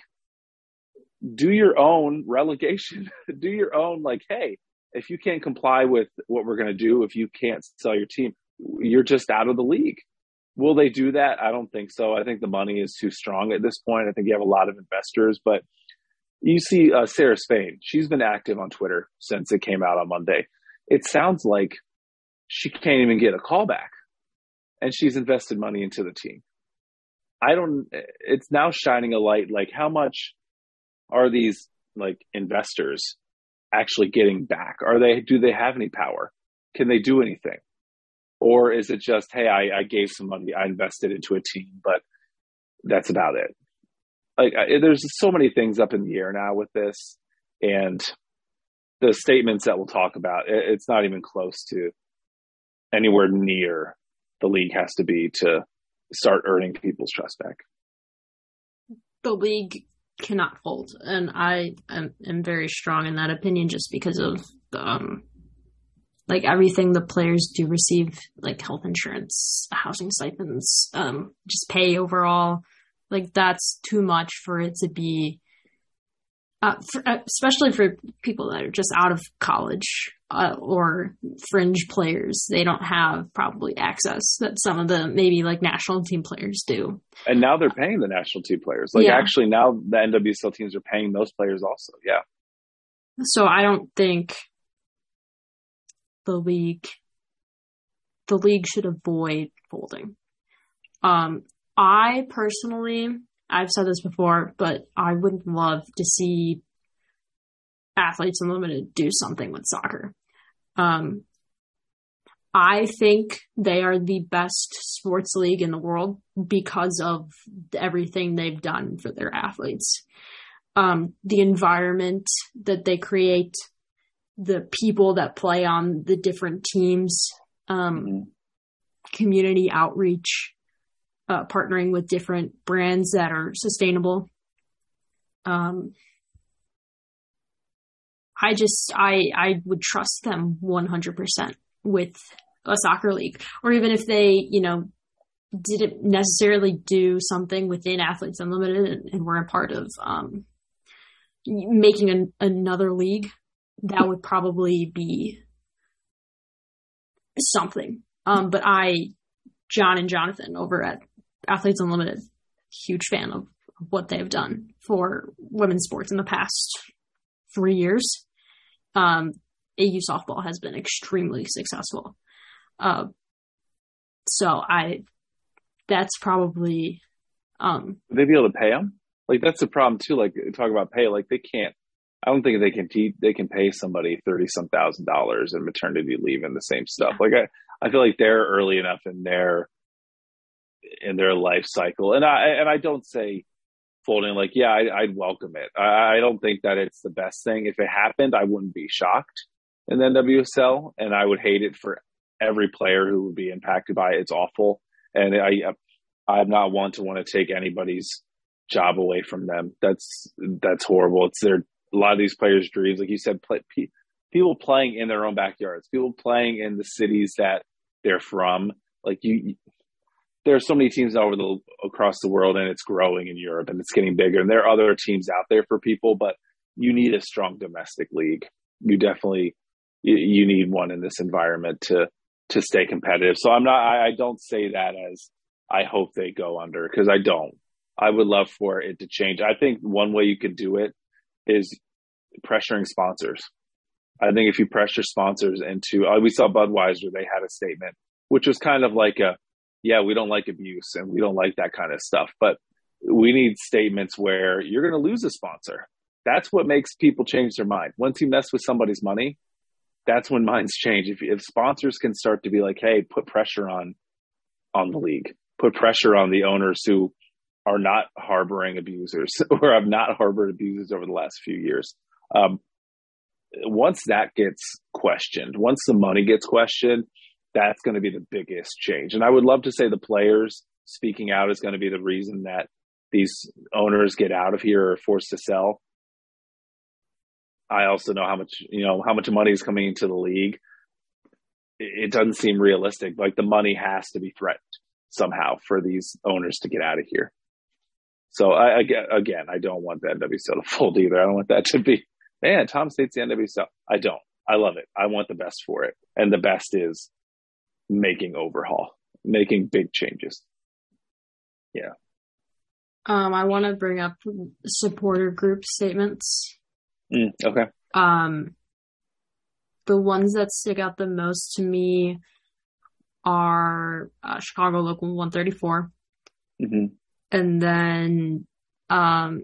Do your own relegation. do your own like, hey, if you can't comply with what we're going to do, if you can't sell your team, you're just out of the league. Will they do that? I don't think so. I think the money is too strong at this point. I think you have a lot of investors, but you see uh, Sarah Spain. She's been active on Twitter since it came out on Monday. It sounds like she can't even get a call back and she's invested money into the team. I don't, it's now shining a light like how much are these like investors actually getting back? Are they, do they have any power? Can they do anything? Or is it just, hey, I, I gave some money, I invested into a team, but that's about it? Like, I, there's so many things up in the air now with this, and the statements that we'll talk about, it, it's not even close to anywhere near the league has to be to start earning people's trust back. The league cannot fold, and I am, am very strong in that opinion, just because of um, like everything the players do receive, like health insurance, housing stipends, um, just pay overall. Like that's too much for it to be uh, for, uh, especially for people that are just out of college uh, or fringe players, they don't have probably access that some of the maybe like national team players do. And now they're paying the national team players. Like yeah. actually, now the NWSL teams are paying those players also. Yeah. So I don't think the league the league should avoid folding. Um, I personally I've said this before, but I would love to see athletes unlimited do something with soccer. Um, I think they are the best sports league in the world because of everything they've done for their athletes. Um, the environment that they create, the people that play on the different teams, um, mm-hmm. community outreach, uh, partnering with different brands that are sustainable. Um, I just I I would trust them 100% with a soccer league or even if they, you know, didn't necessarily do something within Athletes Unlimited and, and were a part of um, making an, another league, that would probably be something. Um, but I, John and Jonathan over at Athletes Unlimited, huge fan of what they've done for women's sports in the past three years. Um, AU softball has been extremely successful. Uh, so I, that's probably, um, Would they be able to pay them? Like that's the problem too. Like talk about pay, like they can't. I don't think they can te- they can pay somebody thirty some thousand dollars in maternity leave and the same stuff. Like I, I feel like they're early enough in their in their life cycle, and I and I don't say folding like yeah I, would welcome it. I, I don't think that it's the best thing. If it happened, I wouldn't be shocked in the NWSL, and I would hate it for every player who would be impacted by it. It's awful, and I I'm not one to want to take anybody's job away from them. That's that's horrible. It's their a lot of these players' dreams, like you said, play, people playing in their own backyards, people playing in the cities that they're from. Like you, there are so many teams over the across the world, and it's growing in Europe, and it's getting bigger. And there are other teams out there for people, but you need a strong domestic league. You definitely you, you need one in this environment to to stay competitive. So I'm not. I, I don't say that as I hope they go under because I don't. I would love for it to change. I think one way you could do it is pressuring sponsors. I think if you pressure sponsors into, uh, we saw Budweiser, they had a statement, which was kind of like a, yeah, we don't like abuse and we don't like that kind of stuff, but we need statements where you're going to lose a sponsor. That's what makes people change their mind. Once you mess with somebody's money, that's when minds change. If, if sponsors can start to be like, hey, put pressure on on the league, put pressure on the owners who are not harboring abusers or have not harbored abusers over the last few years. Um, once that gets questioned, once the money gets questioned, that's going to be the biggest change. And I would love to say the players speaking out is going to be the reason that these owners get out of here or forced to sell. I also know how much, you know, how much money is coming into the league. It doesn't seem realistic. Like the money has to be threatened somehow for these owners to get out of here. So I, again, I don't want the NWSL to fold either. I don't want that to be, man, Tom State's the NWSL. I don't. I love it. I want the best for it. And the best is making overhaul, making big changes. Yeah. Um, I want to bring up supporter group statements. Mm, okay. Um, the ones that stick out the most to me are uh, Chicago Local 134. Mm-hmm and then um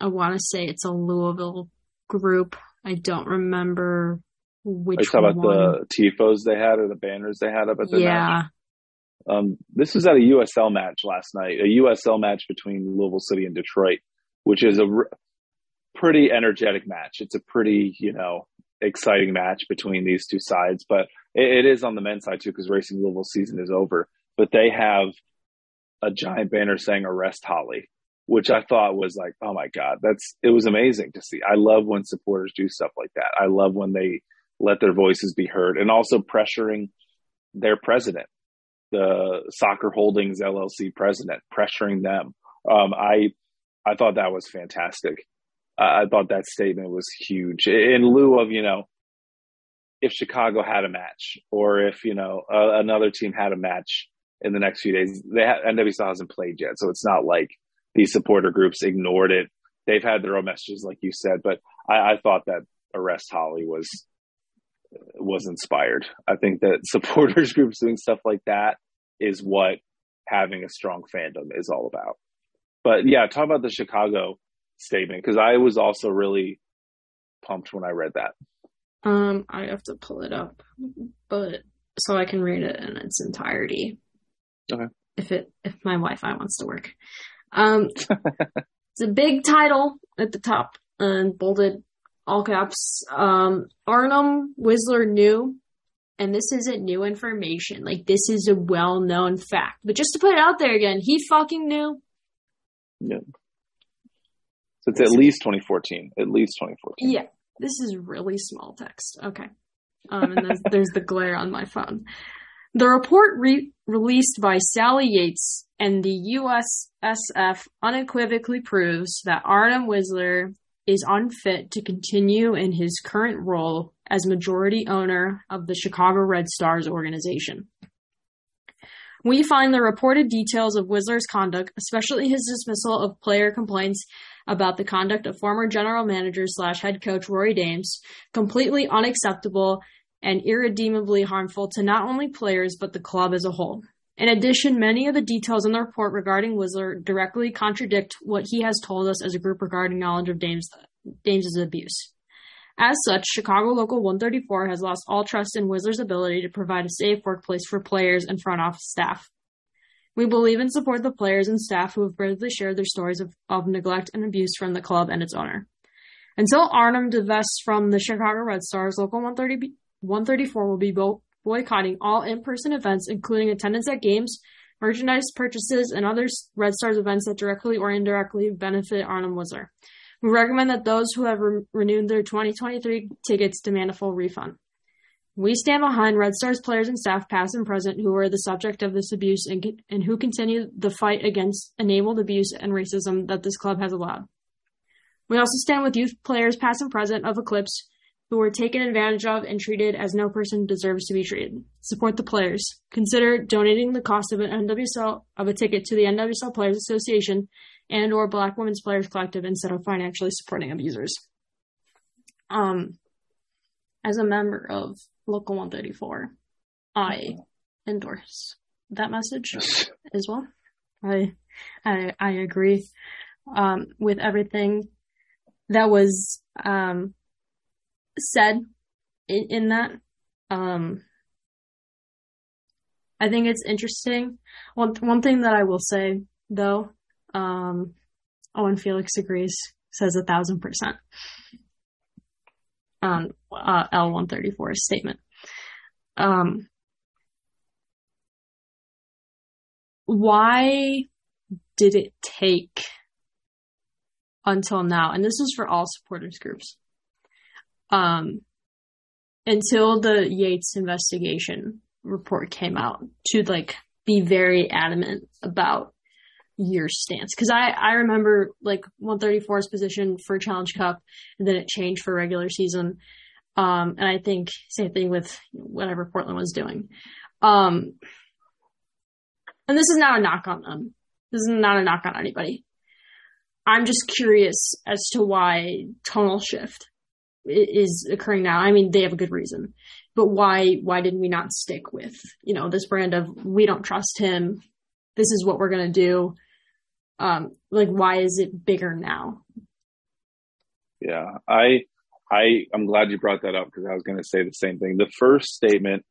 I want to say it's a Louisville group. I don't remember which. Are you talking about the tifos they had or the banners they had up at the yeah. Match? Um, this was at a USL match last night, a USL match between Louisville City and Detroit, which is a r- pretty energetic match. It's a pretty, you know, exciting match between these two sides, but it, it is on the men's side too because Racing Louisville season is over. But they have a giant banner saying arrest Holly, which I thought was like, oh my God, that's, it was amazing to see. I love when supporters do stuff like that. I love when they let their voices be heard and also pressuring their president, the Soccer Holdings LLC president, pressuring them. Um, I, I thought that was fantastic. Uh, I thought that statement was huge in lieu of, you know, if Chicago had a match or if, you know, uh, another team had a match in the next few days. They ha- NWSL hasn't played yet, so it's not like these supporter groups ignored it. They've had their own messages, like you said, but I, I thought that arrest Holly was was inspired. I think that supporters groups doing stuff like that is what having a strong fandom is all about. But yeah, talk about the Chicago statement because I was also really pumped when I read that. Um, I have to pull it up, but so I can read it in its entirety. Okay. If it if my Wi-Fi wants to work. Um, it's a big title at the top and bolded all caps. Um, Arnim Whisler knew, and this isn't new information. Like this is a well-known fact. But just to put it out there again, he fucking knew. Yeah. So it's at least 2014. At least 2014. Yeah, this is really small text. Okay. Um, and there's, there's the glare on my phone. The report re- released by Sally Yates and the USSF unequivocally proves that Arnim Whisler is unfit to continue in his current role as majority owner of the Chicago Red Stars organization. We find the reported details of Whisler's conduct, especially his dismissal of player complaints about the conduct of former general manager slash head coach Rory Dames, completely unacceptable and irredeemably harmful to not only players but the club as a whole. In addition, many of the details in the report regarding Whisler directly contradict what he has told us as a group regarding knowledge of Dames, abuse. As such, Chicago Local 134 has lost all trust in Whisler's ability to provide a safe workplace for players and front office staff. We believe and support the players and staff who have bravely shared their stories of, of neglect and abuse from the club and its owner. Until Arnim divests from the Chicago Red Stars, Local 130, 134 will be bo- boycotting all in-person events, including attendance at games, merchandise purchases, and other Red Stars events that directly or indirectly benefit Arnim Whisler. We recommend that those who have re- renewed their 2023 tickets demand a full refund. We stand behind Red Stars players and staff, past and present, who are the subject of this abuse and, and who continue the fight against enabled abuse and racism that this club has allowed. We also stand with youth players, past and present, of Eclipse, who were taken advantage of and treated as no person deserves to be treated. Support the players. Consider donating the cost of an NWSL of a ticket to the NWSL Players Association and or Black Women's Players Collective instead of financially supporting abusers. Um, as a member of Local 134, I endorse that message as well. I I, I agree um, with everything that was um, said in, in that. Um, I think it's interesting. One one thing that I will say though um, Owen Felix agrees, says a thousand percent on uh, L one thirty four statement. Um, why did it take until now? And this is for all supporters groups. Um, until the Yates investigation report came out to like be very adamant about your stance because I I remember like 134's position for Challenge Cup and then it changed for regular season. Um, and I think same thing with whatever Portland was doing. Um, and this is not a knock on them. This is not a knock on anybody. I'm just curious as to why tonal shift is occurring now. I mean, they have a good reason, but why why didn't we not stick with you know this brand of we don't trust him? This is what we're gonna do. Um like why is it bigger now? Yeah i i i'm glad you brought that up because i was going to say the same thing. The first statement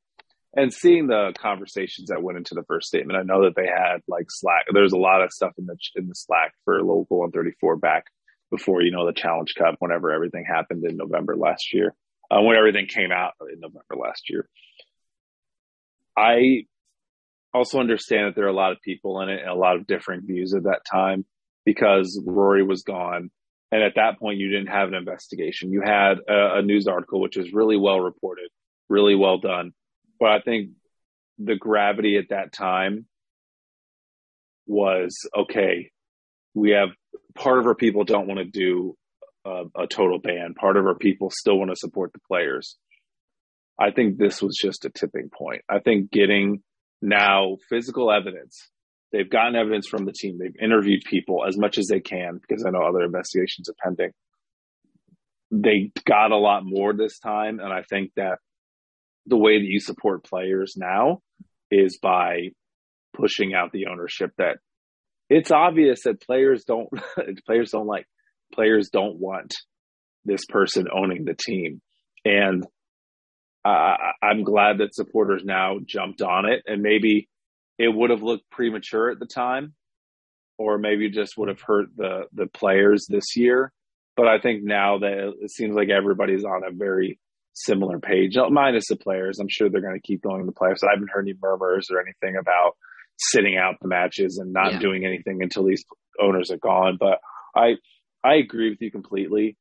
and seeing the conversations that went into the first statement i know that they had like slack. There's a lot of stuff in the in the slack for local 134 back before you know the challenge cup whenever everything happened in november last year uh, when everything came out in november last year i also understand that there are a lot of people in it and a lot of different views at that time because Rory was gone. And at that point, you didn't have an investigation. You had a, a news article, which was really well reported, really well done. But I think the gravity at that time was okay, we have part of our people don't want to do a, a total ban, part of our people still want to support the players. I think this was just a tipping point. I think getting now physical evidence. They've gotten evidence from the team. They've interviewed people as much as they can because I know other investigations are pending. They got a lot more this time. And I think that the way that you support players now is by pushing out the ownership that it's obvious that players don't players don't like players don't want this person owning the team and uh, I'm glad that supporters now jumped on it, and maybe it would have looked premature at the time, or maybe just would have hurt the the players this year. But I think now that it seems like everybody's on a very similar page, minus the players. I'm sure they're going to keep going to the playoffs. I haven't heard any murmurs or anything about sitting out the matches and not yeah. doing anything until these owners are gone. But I I agree with you completely.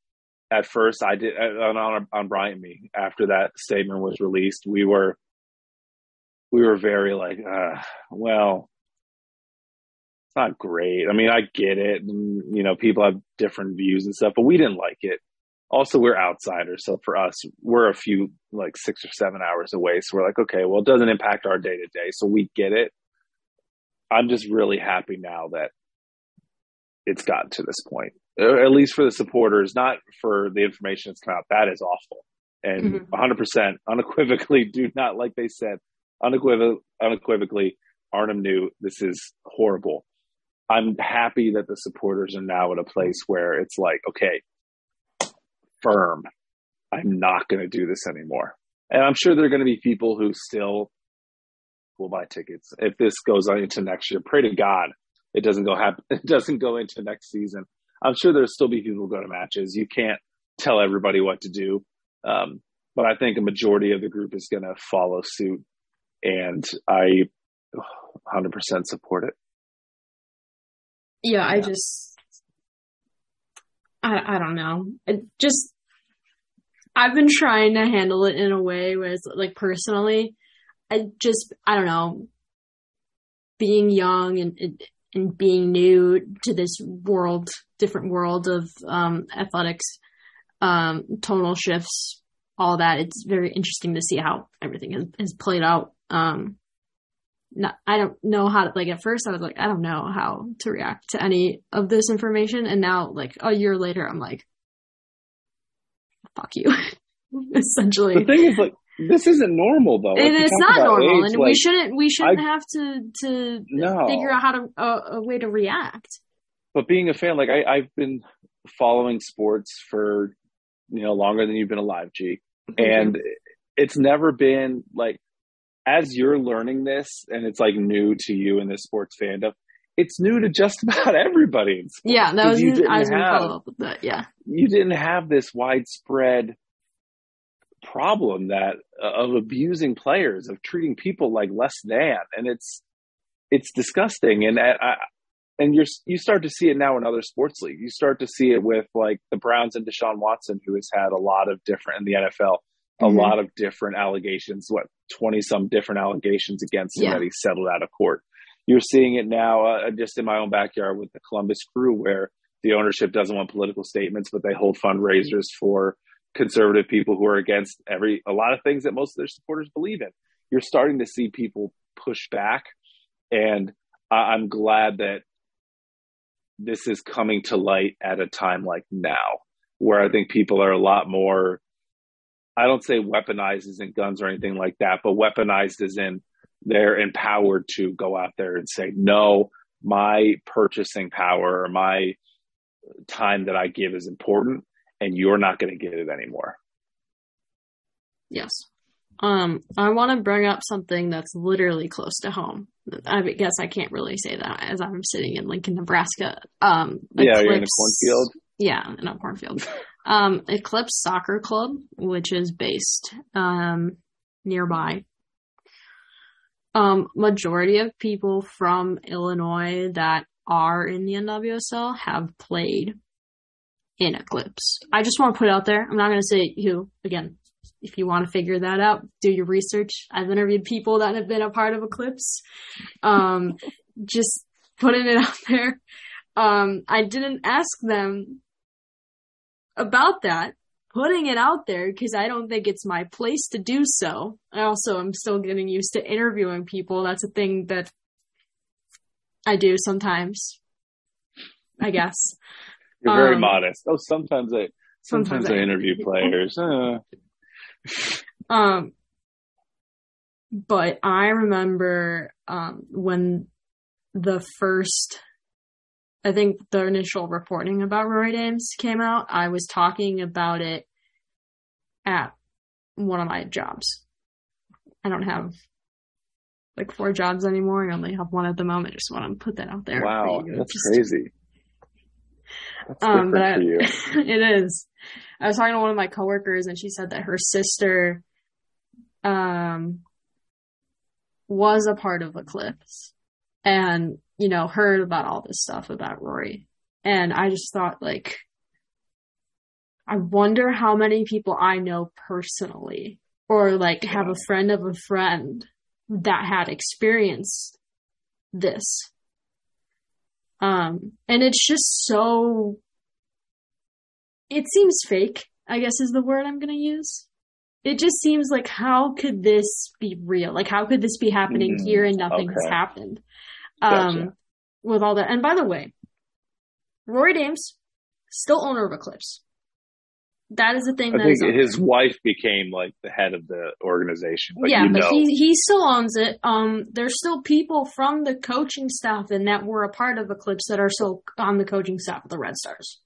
At first, I did on on, on Bryant me after that statement was released. We were we were very like, uh, well, it's not great. I mean, I get it. And, you know, people have different views and stuff, but we didn't like it. Also, we're outsiders. So for us, we're a few, like six or seven hours away. So we're like, okay, well, it doesn't impact our day to day. So we get it. I'm just really happy now that it's gotten to this point, at least for the supporters, not for the information that's come out. That is awful. And mm-hmm. 100% unequivocally do not, like they said, unequivocally, unequivocally, Arnim knew this is horrible. I'm happy that the supporters are now at a place where it's like, okay, firm. I'm not going to do this anymore. And I'm sure there are going to be people who still will buy tickets if this goes on into next year. Pray to God it doesn't go happen. It doesn't go into next season. I'm sure there'll still be people who go to matches. You can't tell everybody what to do, um, but I think a majority of the group is going to follow suit, and I 100% support it. Yeah, I just, I, I don't know. It just, I've been trying to handle it in a way where it's like personally, just, I don't know, being young and, and, and being new to this world, different world of um, athletics, um, tonal shifts, all that. It's very interesting to see how everything has, has played out. Um, not, I don't know how to, like, at first I was like, I don't know how to react to any of this information. And now, like, a year later, I'm like, fuck you. Essentially. The thing is, like, this isn't normal though. and it's not normal, age, and like, we shouldn't we shouldn't I, have to to no. figure out how to uh, a way to react. But being a fan, like I, I've been following sports for you know longer than you've been alive, G, mm-hmm. and it's never been like as you're learning this and it's like new to you in this sports fandom, it's new to just about everybody. Yeah, that was you didn't I was have, follow up with that. Yeah, you didn't have this widespread problem that uh, of abusing players, of treating people like less than, and it's it's disgusting. And uh, I, and you're you start to see it now in other sports leagues. You start to see it with like the Browns and Deshaun Watson, who has had a lot of different in the NFL, a mm-hmm. lot of different allegations. What twenty some different allegations against him yeah. that he settled out of court. You're seeing it now uh, just in my own backyard with the Columbus Crew, where the ownership doesn't want political statements, but they hold fundraisers for conservative people who are against every a lot of things that most of their supporters believe in. You're starting to see people push back, and I'm glad that this is coming to light at a time like now, where I think people are a lot more. I don't say weaponized as in guns or anything like that, but weaponized as in they're empowered to go out there and say, no, my purchasing power or my time that I give is important and you're not going to get it anymore. Yes. Um, I want to bring up something that's literally close to home. I guess I can't really say that as I'm sitting in Lincoln, Nebraska. Um, yeah, Eclipse, you're in a cornfield. Yeah, in a cornfield. um, Eclipse Soccer Club, which is based um, nearby. Um, majority of people from Illinois that are in the NWSL have played in Eclipse. I just want to put it out there. I'm not going to say who. Again, if you want to figure that out, do your research. I've interviewed people that have been a part of Eclipse. Um, just putting it out there. Um, I didn't ask them about that, putting it out there because I don't think it's my place to do so. I also am still getting used to interviewing people. That's a thing that I do sometimes. I guess. You're very um, modest. Oh, sometimes I sometimes, sometimes I, I interview players. Uh. Um, but I remember um when the first, I think the initial reporting about Rory Dames came out. I was talking about it at one of my jobs. I don't have like four jobs anymore. I only have one at the moment. Just want to put that out there. Wow, that's Just, crazy. Um, but I, it is. I was talking to one of my coworkers, and she said that her sister, um, was a part of Eclipse, and you know heard about all this stuff about Rory, and I just thought like I wonder how many people I know personally or like have a friend of a friend that had experienced this. Um, and it's just so, it seems fake, I guess is the word I'm going to use. It just seems like, how could this be real? Like, how could this be happening Mm, here and nothing has okay. happened? Gotcha. Um, with all that. And by the way, Rory Dames, still owner of Eclipse. That is the thing I that think is his wife became like the head of the organization. But yeah, you but know, he he still owns it. Um, there's still people from the coaching staff and that were a part of Eclipse that are still on the coaching staff of the Red Stars.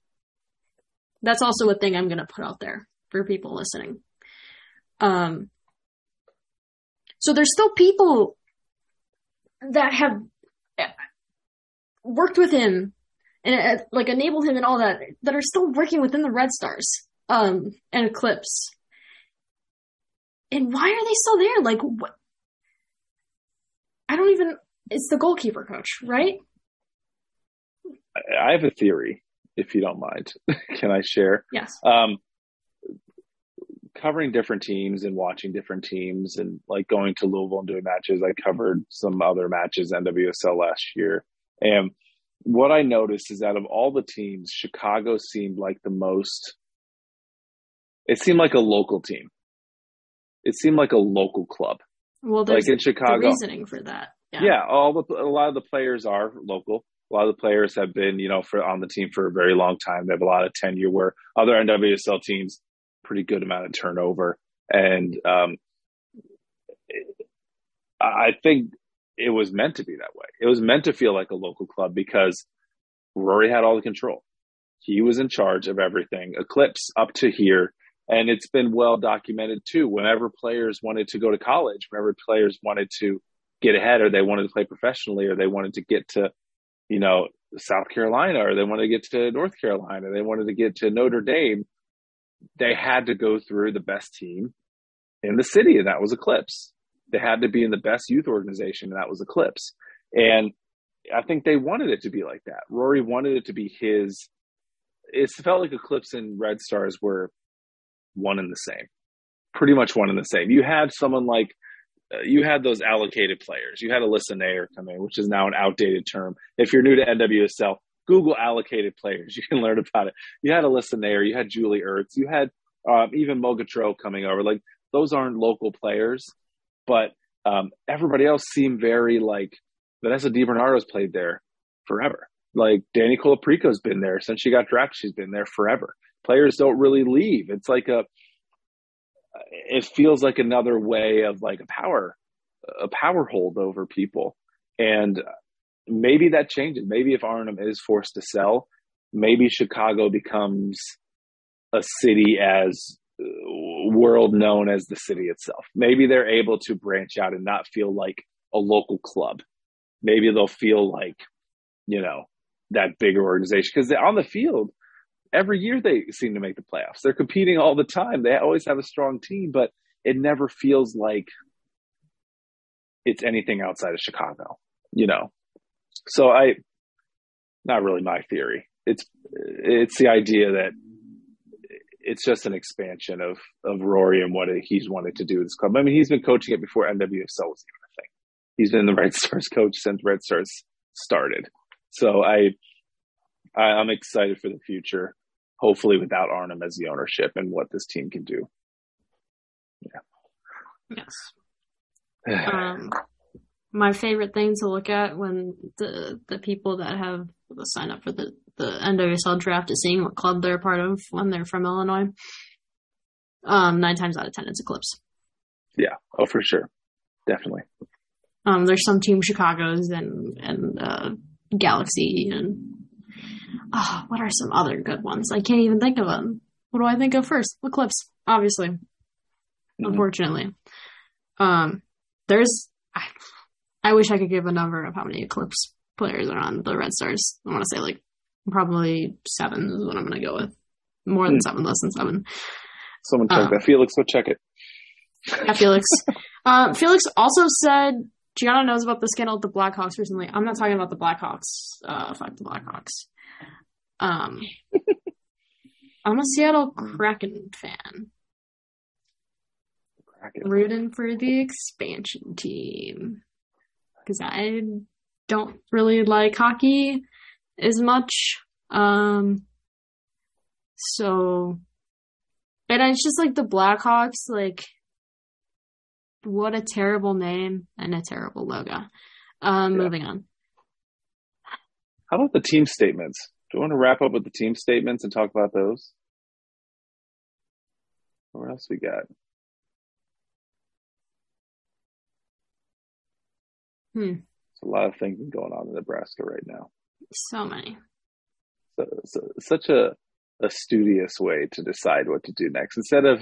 That's also a thing I'm going to put out there for people listening. Um, so there's still people that have eh, worked with him and uh, like enabled him and all that that are still working within the Red Stars um and Eclipse. And why are they still there? Like what? I don't even. It's the goalkeeper coach, right? I have a theory, if you don't mind. Can I share? Yes. Um, covering different teams and watching different teams and like going to Louisville and doing matches. I covered some other matches NWSL last year. And what I noticed is that of all the teams, Chicago seemed like the most, it seemed like a local team. It seemed like a local club. Well, there's Like in the Chicago. reasoning for that. Yeah. Yeah, all the a lot of the players are local. A lot of the players have been, you know, for on the team for a very long time. They have a lot of tenure. Where other NWSL teams, pretty good amount of turnover, and um, I think it was meant to be that way. It was meant to feel like a local club because Rory had all the control. He was in charge of everything. Eclipse up to here, and it's been well documented too. Whenever players wanted to go to college, whenever players wanted to get ahead or they wanted to play professionally or they wanted to get to, you know, South Carolina or they wanted to get to North Carolina, they wanted to get to Notre Dame, they had to go through the best team in the city, and that was Eclipse. They had to be in the best youth organization, and that was Eclipse. And I think they wanted it to be like that. Rory wanted it to be his. It felt like Eclipse and Red Stars were one and the same, pretty much one and the same. You had someone like uh, you had those allocated players. You had Alyssa Naeher come in, which is now an outdated term. If you're new to NWSL, Google allocated players. You can learn about it. You had Alyssa Naeher. You had Julie Ertz. You had um, even Mogatro coming over. Like those aren't local players, but um, everybody else seemed very like Vanessa DiBernardo's played there forever. Like Dani Colaprico's been there since she got drafted. She's been there forever. Players don't really leave. It's like a it feels like another way of like a power a power hold over people. And maybe that changes. Maybe if arnim is forced to sell maybe chicago becomes a city as uh, world known as the city itself. Maybe they're able to branch out and not feel like a local club. Maybe they'll feel like you know that bigger organization. Because on the field every year they seem to make the playoffs. They're competing all the time. They always have a strong team, but it never feels like it's anything outside of Chicago, you know. So I not really my theory. It's it's the idea that it's just an expansion of of Rory and what he's wanted to do with this club. I mean, he's been coaching it before NWSL was even a thing. He's been the Red Stars coach since Red Stars started. So I I, I'm excited for the future. Hopefully, without Arnim as the ownership and what this team can do. Yeah. Yes. Um, my favorite thing to look at when the the people that have signed up for the the NWSL draft is seeing what club they're a part of when they're from Illinois. Um, nine times out of ten, it's Eclipse. yeah. Oh, for sure. Definitely. Um, there's some Team Chicago's and and uh, Galaxy and oh, what are some other good ones? I can't even think of them. What do I think of first? Eclipse, obviously. Mhm. Unfortunately, um, there's. I, I wish I could give a number of how many Eclipse players are on the Red Stars. I want to say like probably seven is what I'm going to go with. More than Hmm. seven, less than seven. Someone check Uh, that. Felix, go check it. Yeah, Felix. uh, Felix also said Gianna knows about the scandal with the Blackhawks recently. I'm not talking about the Blackhawks. Uh, fuck the Blackhawks. Um, I'm a Seattle Kraken fan. Kraken. rooting for the expansion team because I don't really like hockey as much. Um, so, and it's just like the Blackhawks, like, what a terrible name and a terrible logo. Um, Yeah. moving on. How about the team statements? Do you want to wrap up with the team statements and talk about those? What else we got? Hmm. There's a lot of things going on in Nebraska right now. So many. So, so, such a, a studious way to decide what to do next. Instead of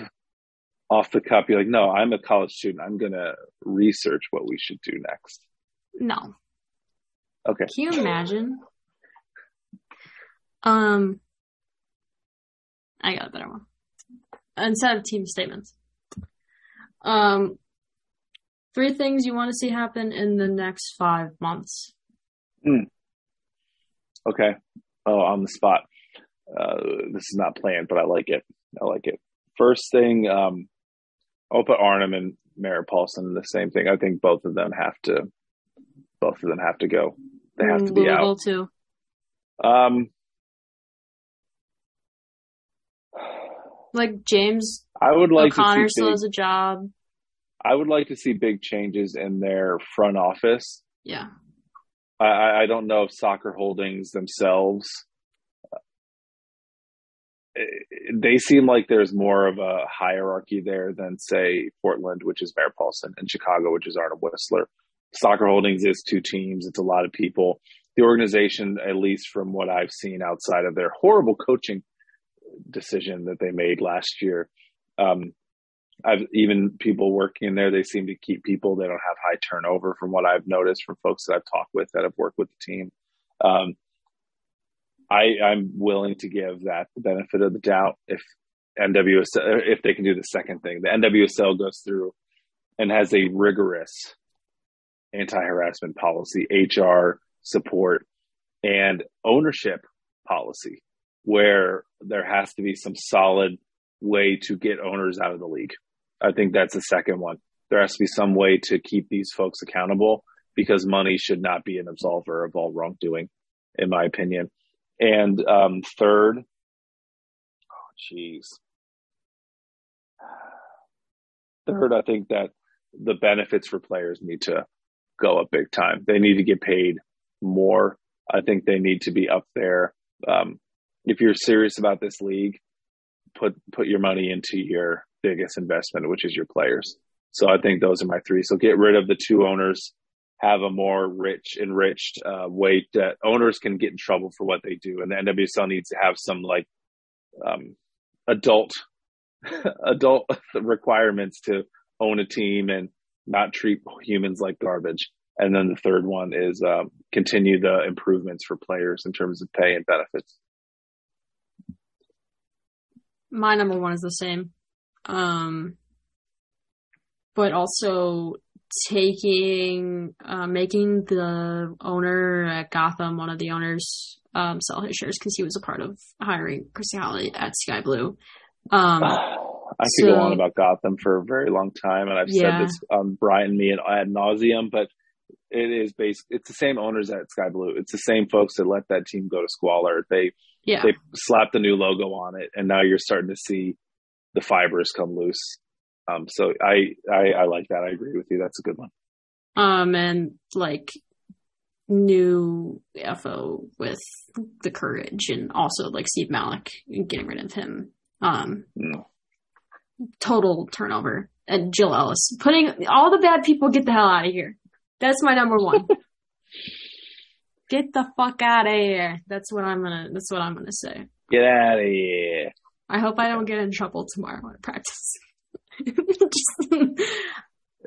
off the cuff, you're like, no, I'm a college student. I'm going to research what we should do next. No. Okay. Can you imagine? Um, I got a better one. Instead of team statements. Um, three things you want to see happen in the next five months. Okay. Oh, on the spot. Uh, this is not planned, but I like it. I like it. First thing, um, I'll put Arnim and Merritt Paulson the same thing. I think both of them have to, both of them have to go. They have to be Louisville out. too. Um, Like James I would like O'Connor to see still has a job. I would like to see big changes in their front office. Yeah. I, I don't know if soccer holdings themselves. They seem like there's more of a hierarchy there than, say, Portland, which is Merritt Paulson, and Chicago, which is Arnim Whisler. Soccer holdings is two teams. It's a lot of people. The organization, at least from what I've seen outside of their horrible coaching decision that they made last year, um, I've even people working in there, they seem to keep people. They don't have high turnover from what I've noticed from folks that I've talked with that have worked with the team. Um, I, I'm willing to give that the benefit of the doubt if NWSL, if they can do the second thing. The NWSL goes through and has a rigorous anti-harassment policy, HR support, and ownership policy where there has to be some solid way to get owners out of the league. I think that's the second one. There has to be some way to keep these folks accountable because money should not be an absolver of all wrongdoing, in my opinion. And um, third, oh, jeez. Third, I think that the benefits for players need to go up big time. They need to get paid more. I think they need to be up there. Um, if you're serious about this league, put put your money into your biggest investment, which is your players. So I think those are my three. So get rid of the two owners, have a more rich, enriched uh, way that owners can get in trouble for what they do, and the NWSL needs to have some like um, adult adult requirements to own a team and not treat humans like garbage. And then the third one is um, continue the improvements for players in terms of pay and benefits. My number one is the same. Um, but also taking, uh, making the owner at Gotham, one of the owners, um, sell his shares because he was a part of hiring Christy Holly at Sky Blue. Um, I could go so- on about Gotham for a very long time, and I've Yeah. said this on Brian and me ad nauseum, but it is based. It's the same owners at Sky Blue. It's the same folks that let that team go to squalor. They yeah. they slapped the new logo on it, and now you're starting to see the fibers come loose. Um, so I, I I like that. I agree with you. That's a good one. Um, and like new FO with the courage and also like Steve Malik and getting rid of him. Um, Mm. total turnover. And Jill Ellis putting all the bad people get the hell out of here. That's my number one. get the fuck out of here. That's what I'm gonna. That's what I'm gonna say. Get out of here. I hope I don't get in trouble tomorrow at practice. Just-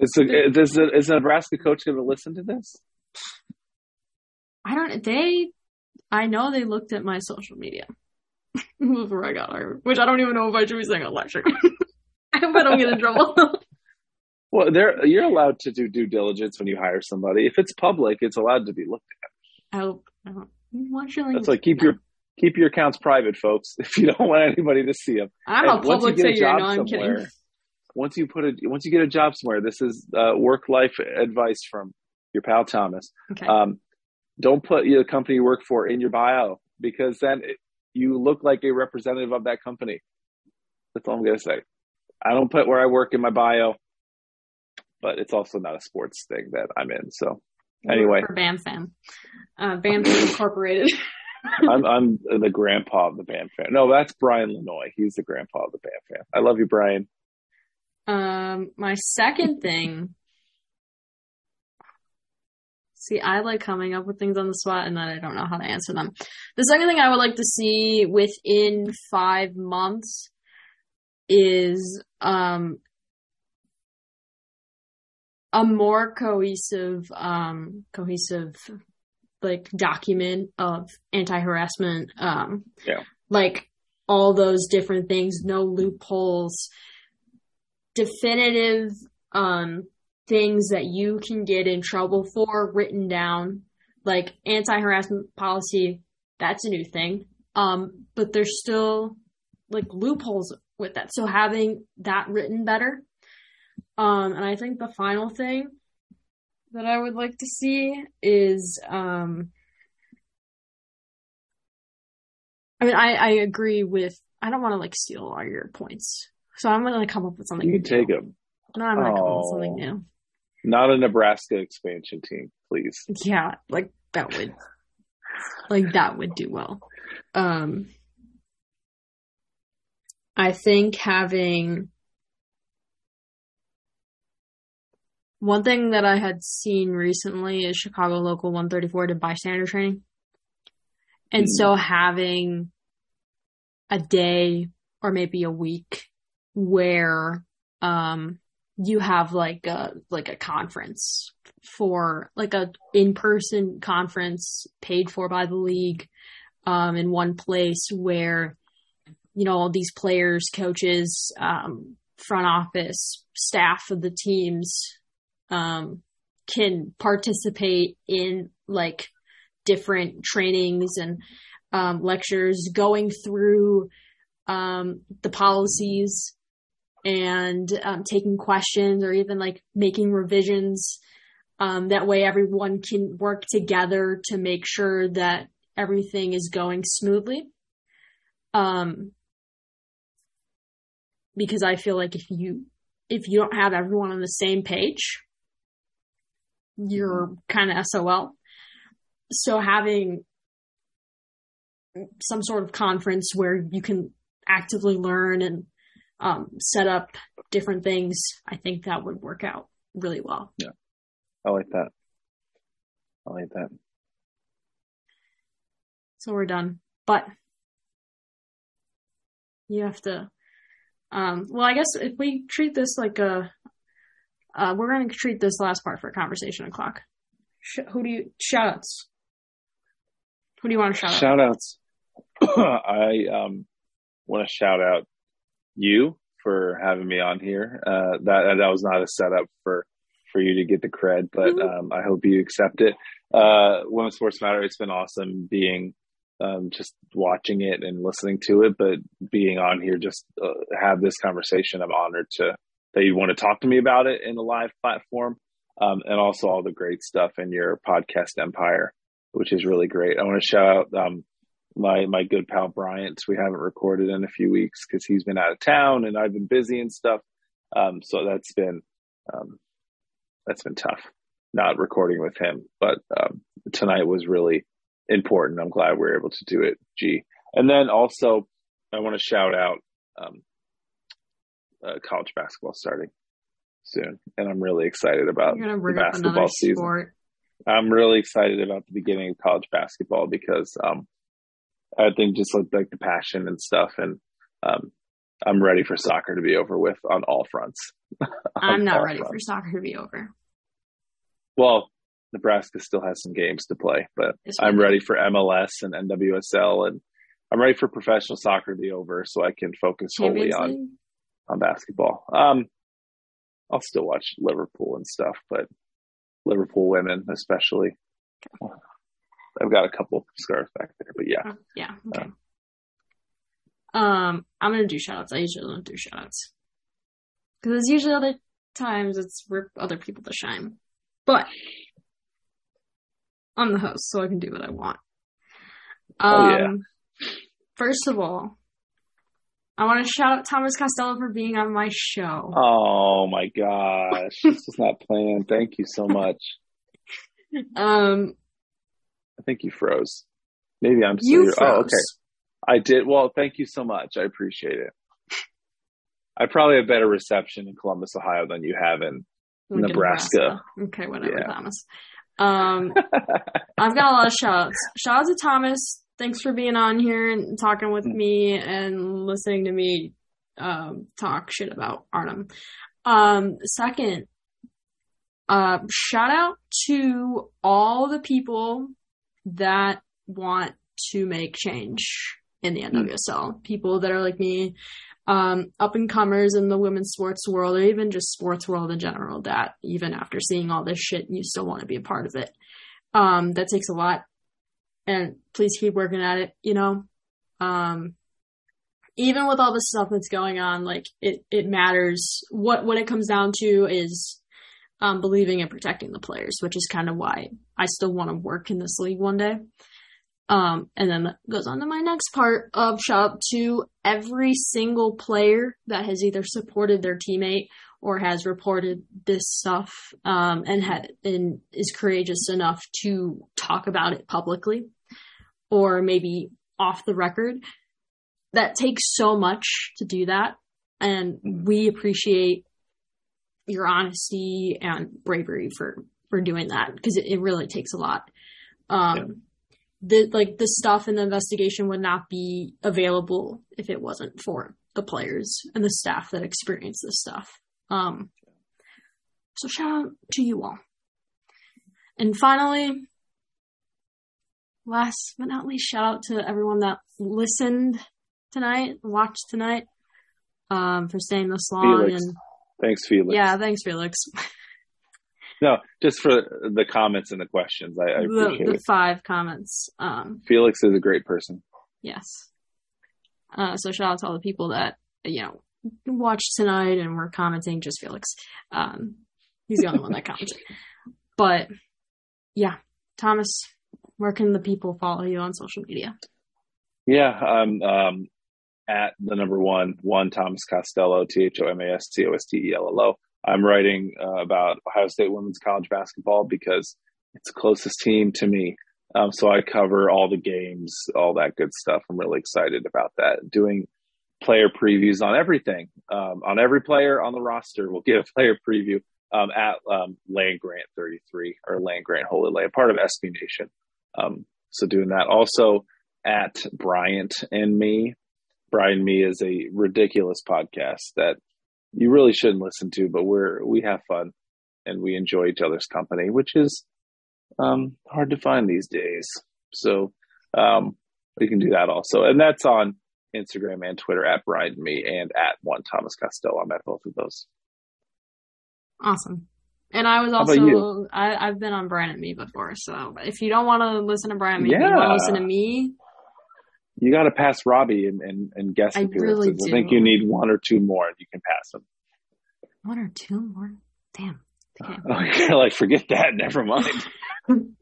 Is, the, is, the, is the Nebraska coach going to listen to this? I don't. They. I know they looked at my social media before I got hired, which I don't even know if I should be saying on stream. I hope I don't get in trouble. Well, there you're allowed to do due diligence when you hire somebody. If it's public, it's allowed to be looked I hope. I hope. Watch your at. language. That's like keep your keep your accounts private, folks, if you don't want anybody to see them. I'm And a public figure. No, I'm kidding. Once you put a once you get a job somewhere, this is uh, work life advice from your pal Thomas. Okay. Um, don't put the company you work for in your bio because then it, you look like a representative of that company. That's all I'm gonna say. I don't put where I work in my bio, but it's also not a sports thing that I'm in. So anyway, For Bam Fam. Uh, Bam Fam Incorporated. I'm I'm the grandpa of the band fan. No, that's Brian Lanoy. He's the grandpa of the band fan. I love you, Brian. Um, my second thing. See, I like coming up with things on the spot and then I don't know how to answer them. The second thing I would like to see within five months is um a more cohesive um cohesive like document of anti-harassment um Yeah. like all those different things no loopholes definitive um things that you can get in trouble for written down like anti-harassment policy that's a new thing. Um but there's still like loopholes with that. So having that written better. Um and i think the final thing that i would like to see is um i mean i i agree with i don't want to like steal all your points so i'm gonna come up with something You can new. take him. no i'm gonna come up with something new Not a Nebraska expansion team, please. Yeah, like that would like that would do well. Um I think having one thing that I had seen recently is Chicago Local 134 did bystander training. And Hmm. so having a day or maybe a week where um you have like a like a conference for like a in-person conference paid for by the league um in one place where you know all these players coaches um front office staff of the teams um can participate in like different trainings and um lectures going through um the policies and um, taking questions or even like making revisions. Um, that way, everyone can work together to make sure that everything is going smoothly. Um, because I feel like if you if you don't have everyone on the same page, you're kind of SOL. So having some sort of conference where you can actively learn and um, set up different things, I think that would work out really well. Yeah. I like that. I like that. So we're done. But you have to. Um, well, I guess if we treat this like a, uh, we're going to treat this last part for a conversation o'clock. Sh- who do you shout outs? Who do you want to shout out? Shout outs. I um, want to shout out you for having me on here. Uh, that that was not a setup for for you to get the cred, but Mhm. um, I hope you accept it. Uh, Women's Sports Matter. It's been awesome being um, just watching it and listening to it, but being on here just uh, have this conversation. I'm honored to that you want to talk to me about it in the live platform, um, and also all the great stuff in your podcast empire, which is really great. I want to shout out um, my my good pal Bryant. We haven't recorded in a few weeks because he's been out of town and I've been busy and stuff. Um, so that's been um, that's been tough not recording with him. But um, tonight was really important. I'm glad we were able to do it. G. And then also I want to shout out um, uh, college basketball starting soon, and I'm really excited about You're going to the basketball season. sport. I'm really excited about the beginning of college basketball because um, I think just like, like the passion and stuff, and um, I'm ready for soccer to be over with on all fronts. I'm not ready for soccer to be over. Well, Nebraska still has some games to play, but I'm ready for MLS and NWSL, and I'm ready for professional soccer to be over so I can focus wholly Champions on League? on basketball. Um, I'll still watch Liverpool and stuff, but Liverpool women especially. I've got a couple scarves back there, but yeah. Oh, yeah. Okay. Um, I'm gonna do shoutouts. I usually don't do shoutouts because it's usually other times it's for other people to shine. But I'm the host, so I can do what I want. Um, Oh, yeah. First of all, I want to shout out Thomas Costello for being on my show. Oh my gosh, this was not planned. Thank you so much. Um, I think you froze. Maybe I'm still you here. froze. Oh, okay. I did. Well, thank you so much. I appreciate it. I probably have better reception in Columbus, Ohio than you have in. Like Nebraska. Okay, whatever, Yeah. Thomas. Um, I've got a lot of shouts. Shout out to Thomas. Thanks for being on here and talking with me and listening to me um, talk shit about Arnim. Um, second, uh, shout out to all the people that want to make change in the NWSL. People that are like me, um, up and comers in the women's sports world, or even just sports world in general. That even after seeing all this shit, you still want to be a part of it. Um, that takes a lot, and please keep working at it. You know, um, even with all the stuff that's going on, like it, it matters. What what it comes down to is um, believing and protecting the players, which is kind of why I still want to work in this league one day. Um, and then goes on to my next part of shout out to every single player that has either supported their teammate or has reported this stuff um, and had and is courageous enough to talk about it publicly or maybe off the record. That takes so much to do that, and we appreciate your honesty and bravery for for doing that because it, it really takes a lot. Um, the like the stuff in the investigation would not be available if it wasn't for the players and the staff that experience this stuff. Um, so shout out to you all. And finally, last but not least, shout out to everyone that listened tonight, watched tonight, um, for staying this long. Felix. And Thanks, Felix. yeah, thanks, Felix. No, just for the comments and the questions. I, I the, appreciate the five comments. Um, Felix is a great person. Yes. Uh, so shout out to all the people that, you know, watched tonight and were commenting, just Felix. Um, he's the only one that commented. But yeah, Thomas, where can the people follow you on social media? Yeah, I'm um, at the number one, one Thomas Costello, T H O M A S T O S T E L L O. I'm writing uh, about Ohio State women's college basketball because it's the closest team to me. Um, so I cover all the games, all that good stuff. I'm really excited about that. Doing player previews on everything, um, on every player on the roster. We'll get a player preview um, at um, Land Grant 33 or Land Grant Holy Land, part of SB Nation. Um, so doing that. Also at Bryant and Me. Brian Me is a ridiculous podcast that you really shouldn't listen to, but we're we have fun and we enjoy each other's company, which is um, hard to find these days. So um, we can do that also, and that's on Instagram and Twitter at Brian Me and at one Thomas Costello. I'm at both of those. Awesome. And I was also. I, I've been on Brian and Me before. So if you don't want to listen to Brian and Me, you Yeah. want to listen to me, You got to pass Robbie and, and, and guest I appearances. really I think you need one or two more, and you can pass them. one or two more. Damn. Okay. Okay, like forget that. Never mind.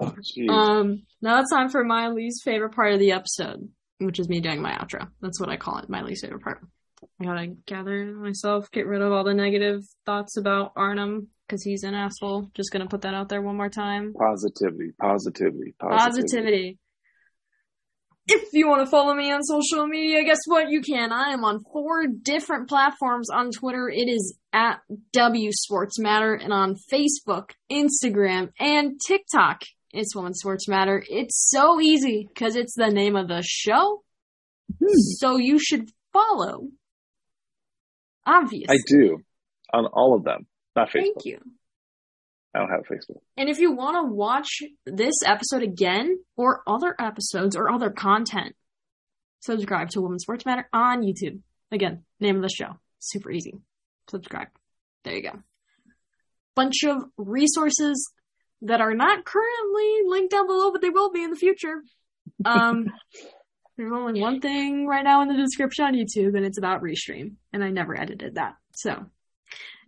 oh. Um, now it's time for my least favorite part of the episode, which is me doing my outro. That's what I call it, my least favorite part. I gotta gather myself, get rid of all the negative thoughts about Arnim because he's an asshole. Just gonna put that out there one more time. positivity, positivity, positivity. Positivity. If you want to follow me on social media, guess what? You can. I am on four different platforms. On Twitter, it is at W Sports Matter, and on Facebook, Instagram, and TikTok, it's Women Sports Matter. It's so easy because it's the name of the show. Hmm. So you should follow. Obviously. I do on all of them. Not Facebook. Thank you. I don't have Facebook. And if you want to watch this episode again or other episodes or other content, subscribe to Women's Sports Matter on YouTube. Again, name of the show. Super easy. Subscribe. There you go. Bunch of resources, that are not currently linked down below, but they will be in the future. Um, there's only one thing right now in the description on YouTube, and it's about Restream, and I never edited that. So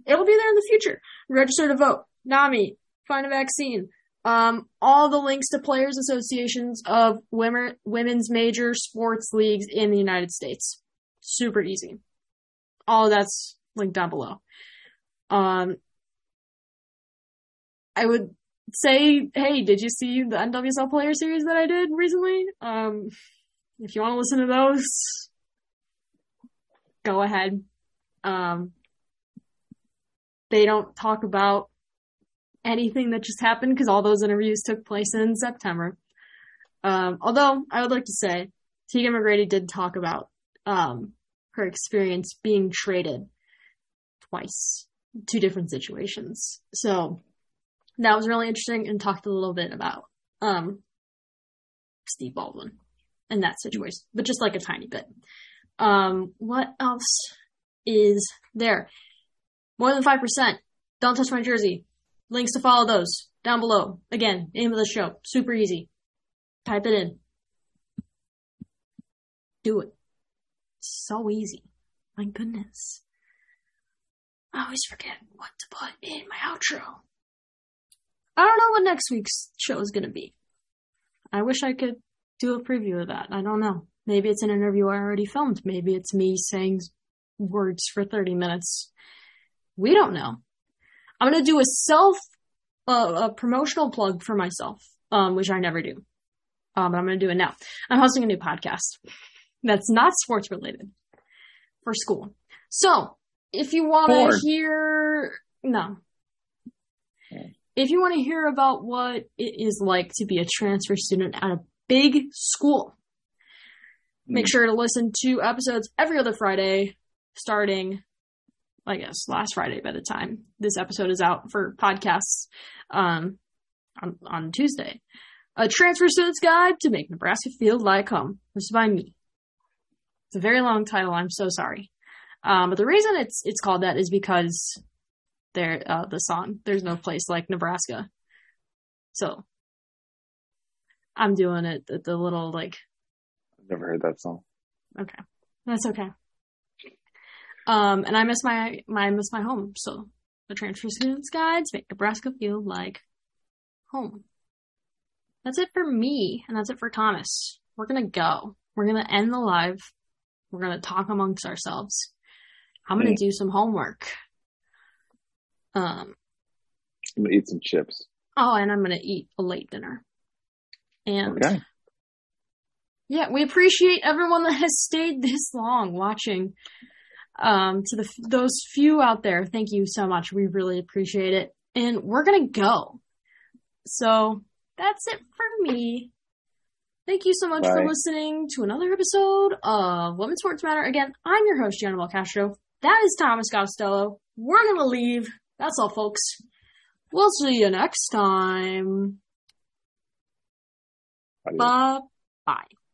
it'll be there in the future. Register to vote. NAMI. Find a vaccine. Um, all the links to players associations of women, women's major sports leagues in the United States. Super easy. All that's linked down below. Um, I would say, hey, did you see the NWSL player series that I did recently? Um, if you want to listen to those, go ahead. Um, they don't talk about anything that just happened because all those interviews took place in September. Um, although I would like to say Tegan McGrady did talk about um, her experience being traded twice, two different situations. So that was really interesting and talked a little bit about um, Steve Baldwin in that situation, but just like a tiny bit. Um, what else is there? More than 5%. Don't touch my jersey. Links to follow those down below. Again, name of the show. Super easy. Type it in. Do it. So easy. My goodness. I always forget what to put in my outro. I don't know what next week's show is going to be. I wish I could do a preview of that. I don't know. Maybe it's an interview I already filmed. Maybe it's me saying words for 30 minutes. We don't know. I'm going to do a self, uh, a promotional plug for myself, um, which I never do. Um, but I'm going to do it now. I'm hosting a new podcast that's not sports related for school. So if you want to hear, no. If you want to hear about what it is like to be a transfer student at a big school, make sure to listen to episodes every other Friday starting I guess last Friday by the time this episode is out for podcasts um, on, on Tuesday. A transfer student's guide to make Nebraska feel like home. This is by me. It's a very long title. I'm so sorry. Um, but the reason it's it's called that is because there uh, the song "There's No Place Like Nebraska." So I'm doing it the, the little like. I've never heard that song. Okay, that's okay. Um, and I miss my, my I miss my home. So the transfer students guides make Nebraska feel like home. That's it for me, and that's it for Thomas. We're gonna go. We're gonna end the live. We're gonna talk amongst ourselves. I'm gonna do some homework. Um, I'm gonna eat some chips. Oh, and I'm gonna eat a late dinner. And Okay. yeah, we appreciate everyone that has stayed this long watching. Um, to the those few out there, thank you so much. We really appreciate it, and we're gonna go. So that's it for me. Thank you so much for listening to another episode of Women's Sports Matter. Again, I'm your host, Gianna Castro. That is Thomas Costello. We're gonna leave. That's all, folks. We'll see you next time. Bye bye.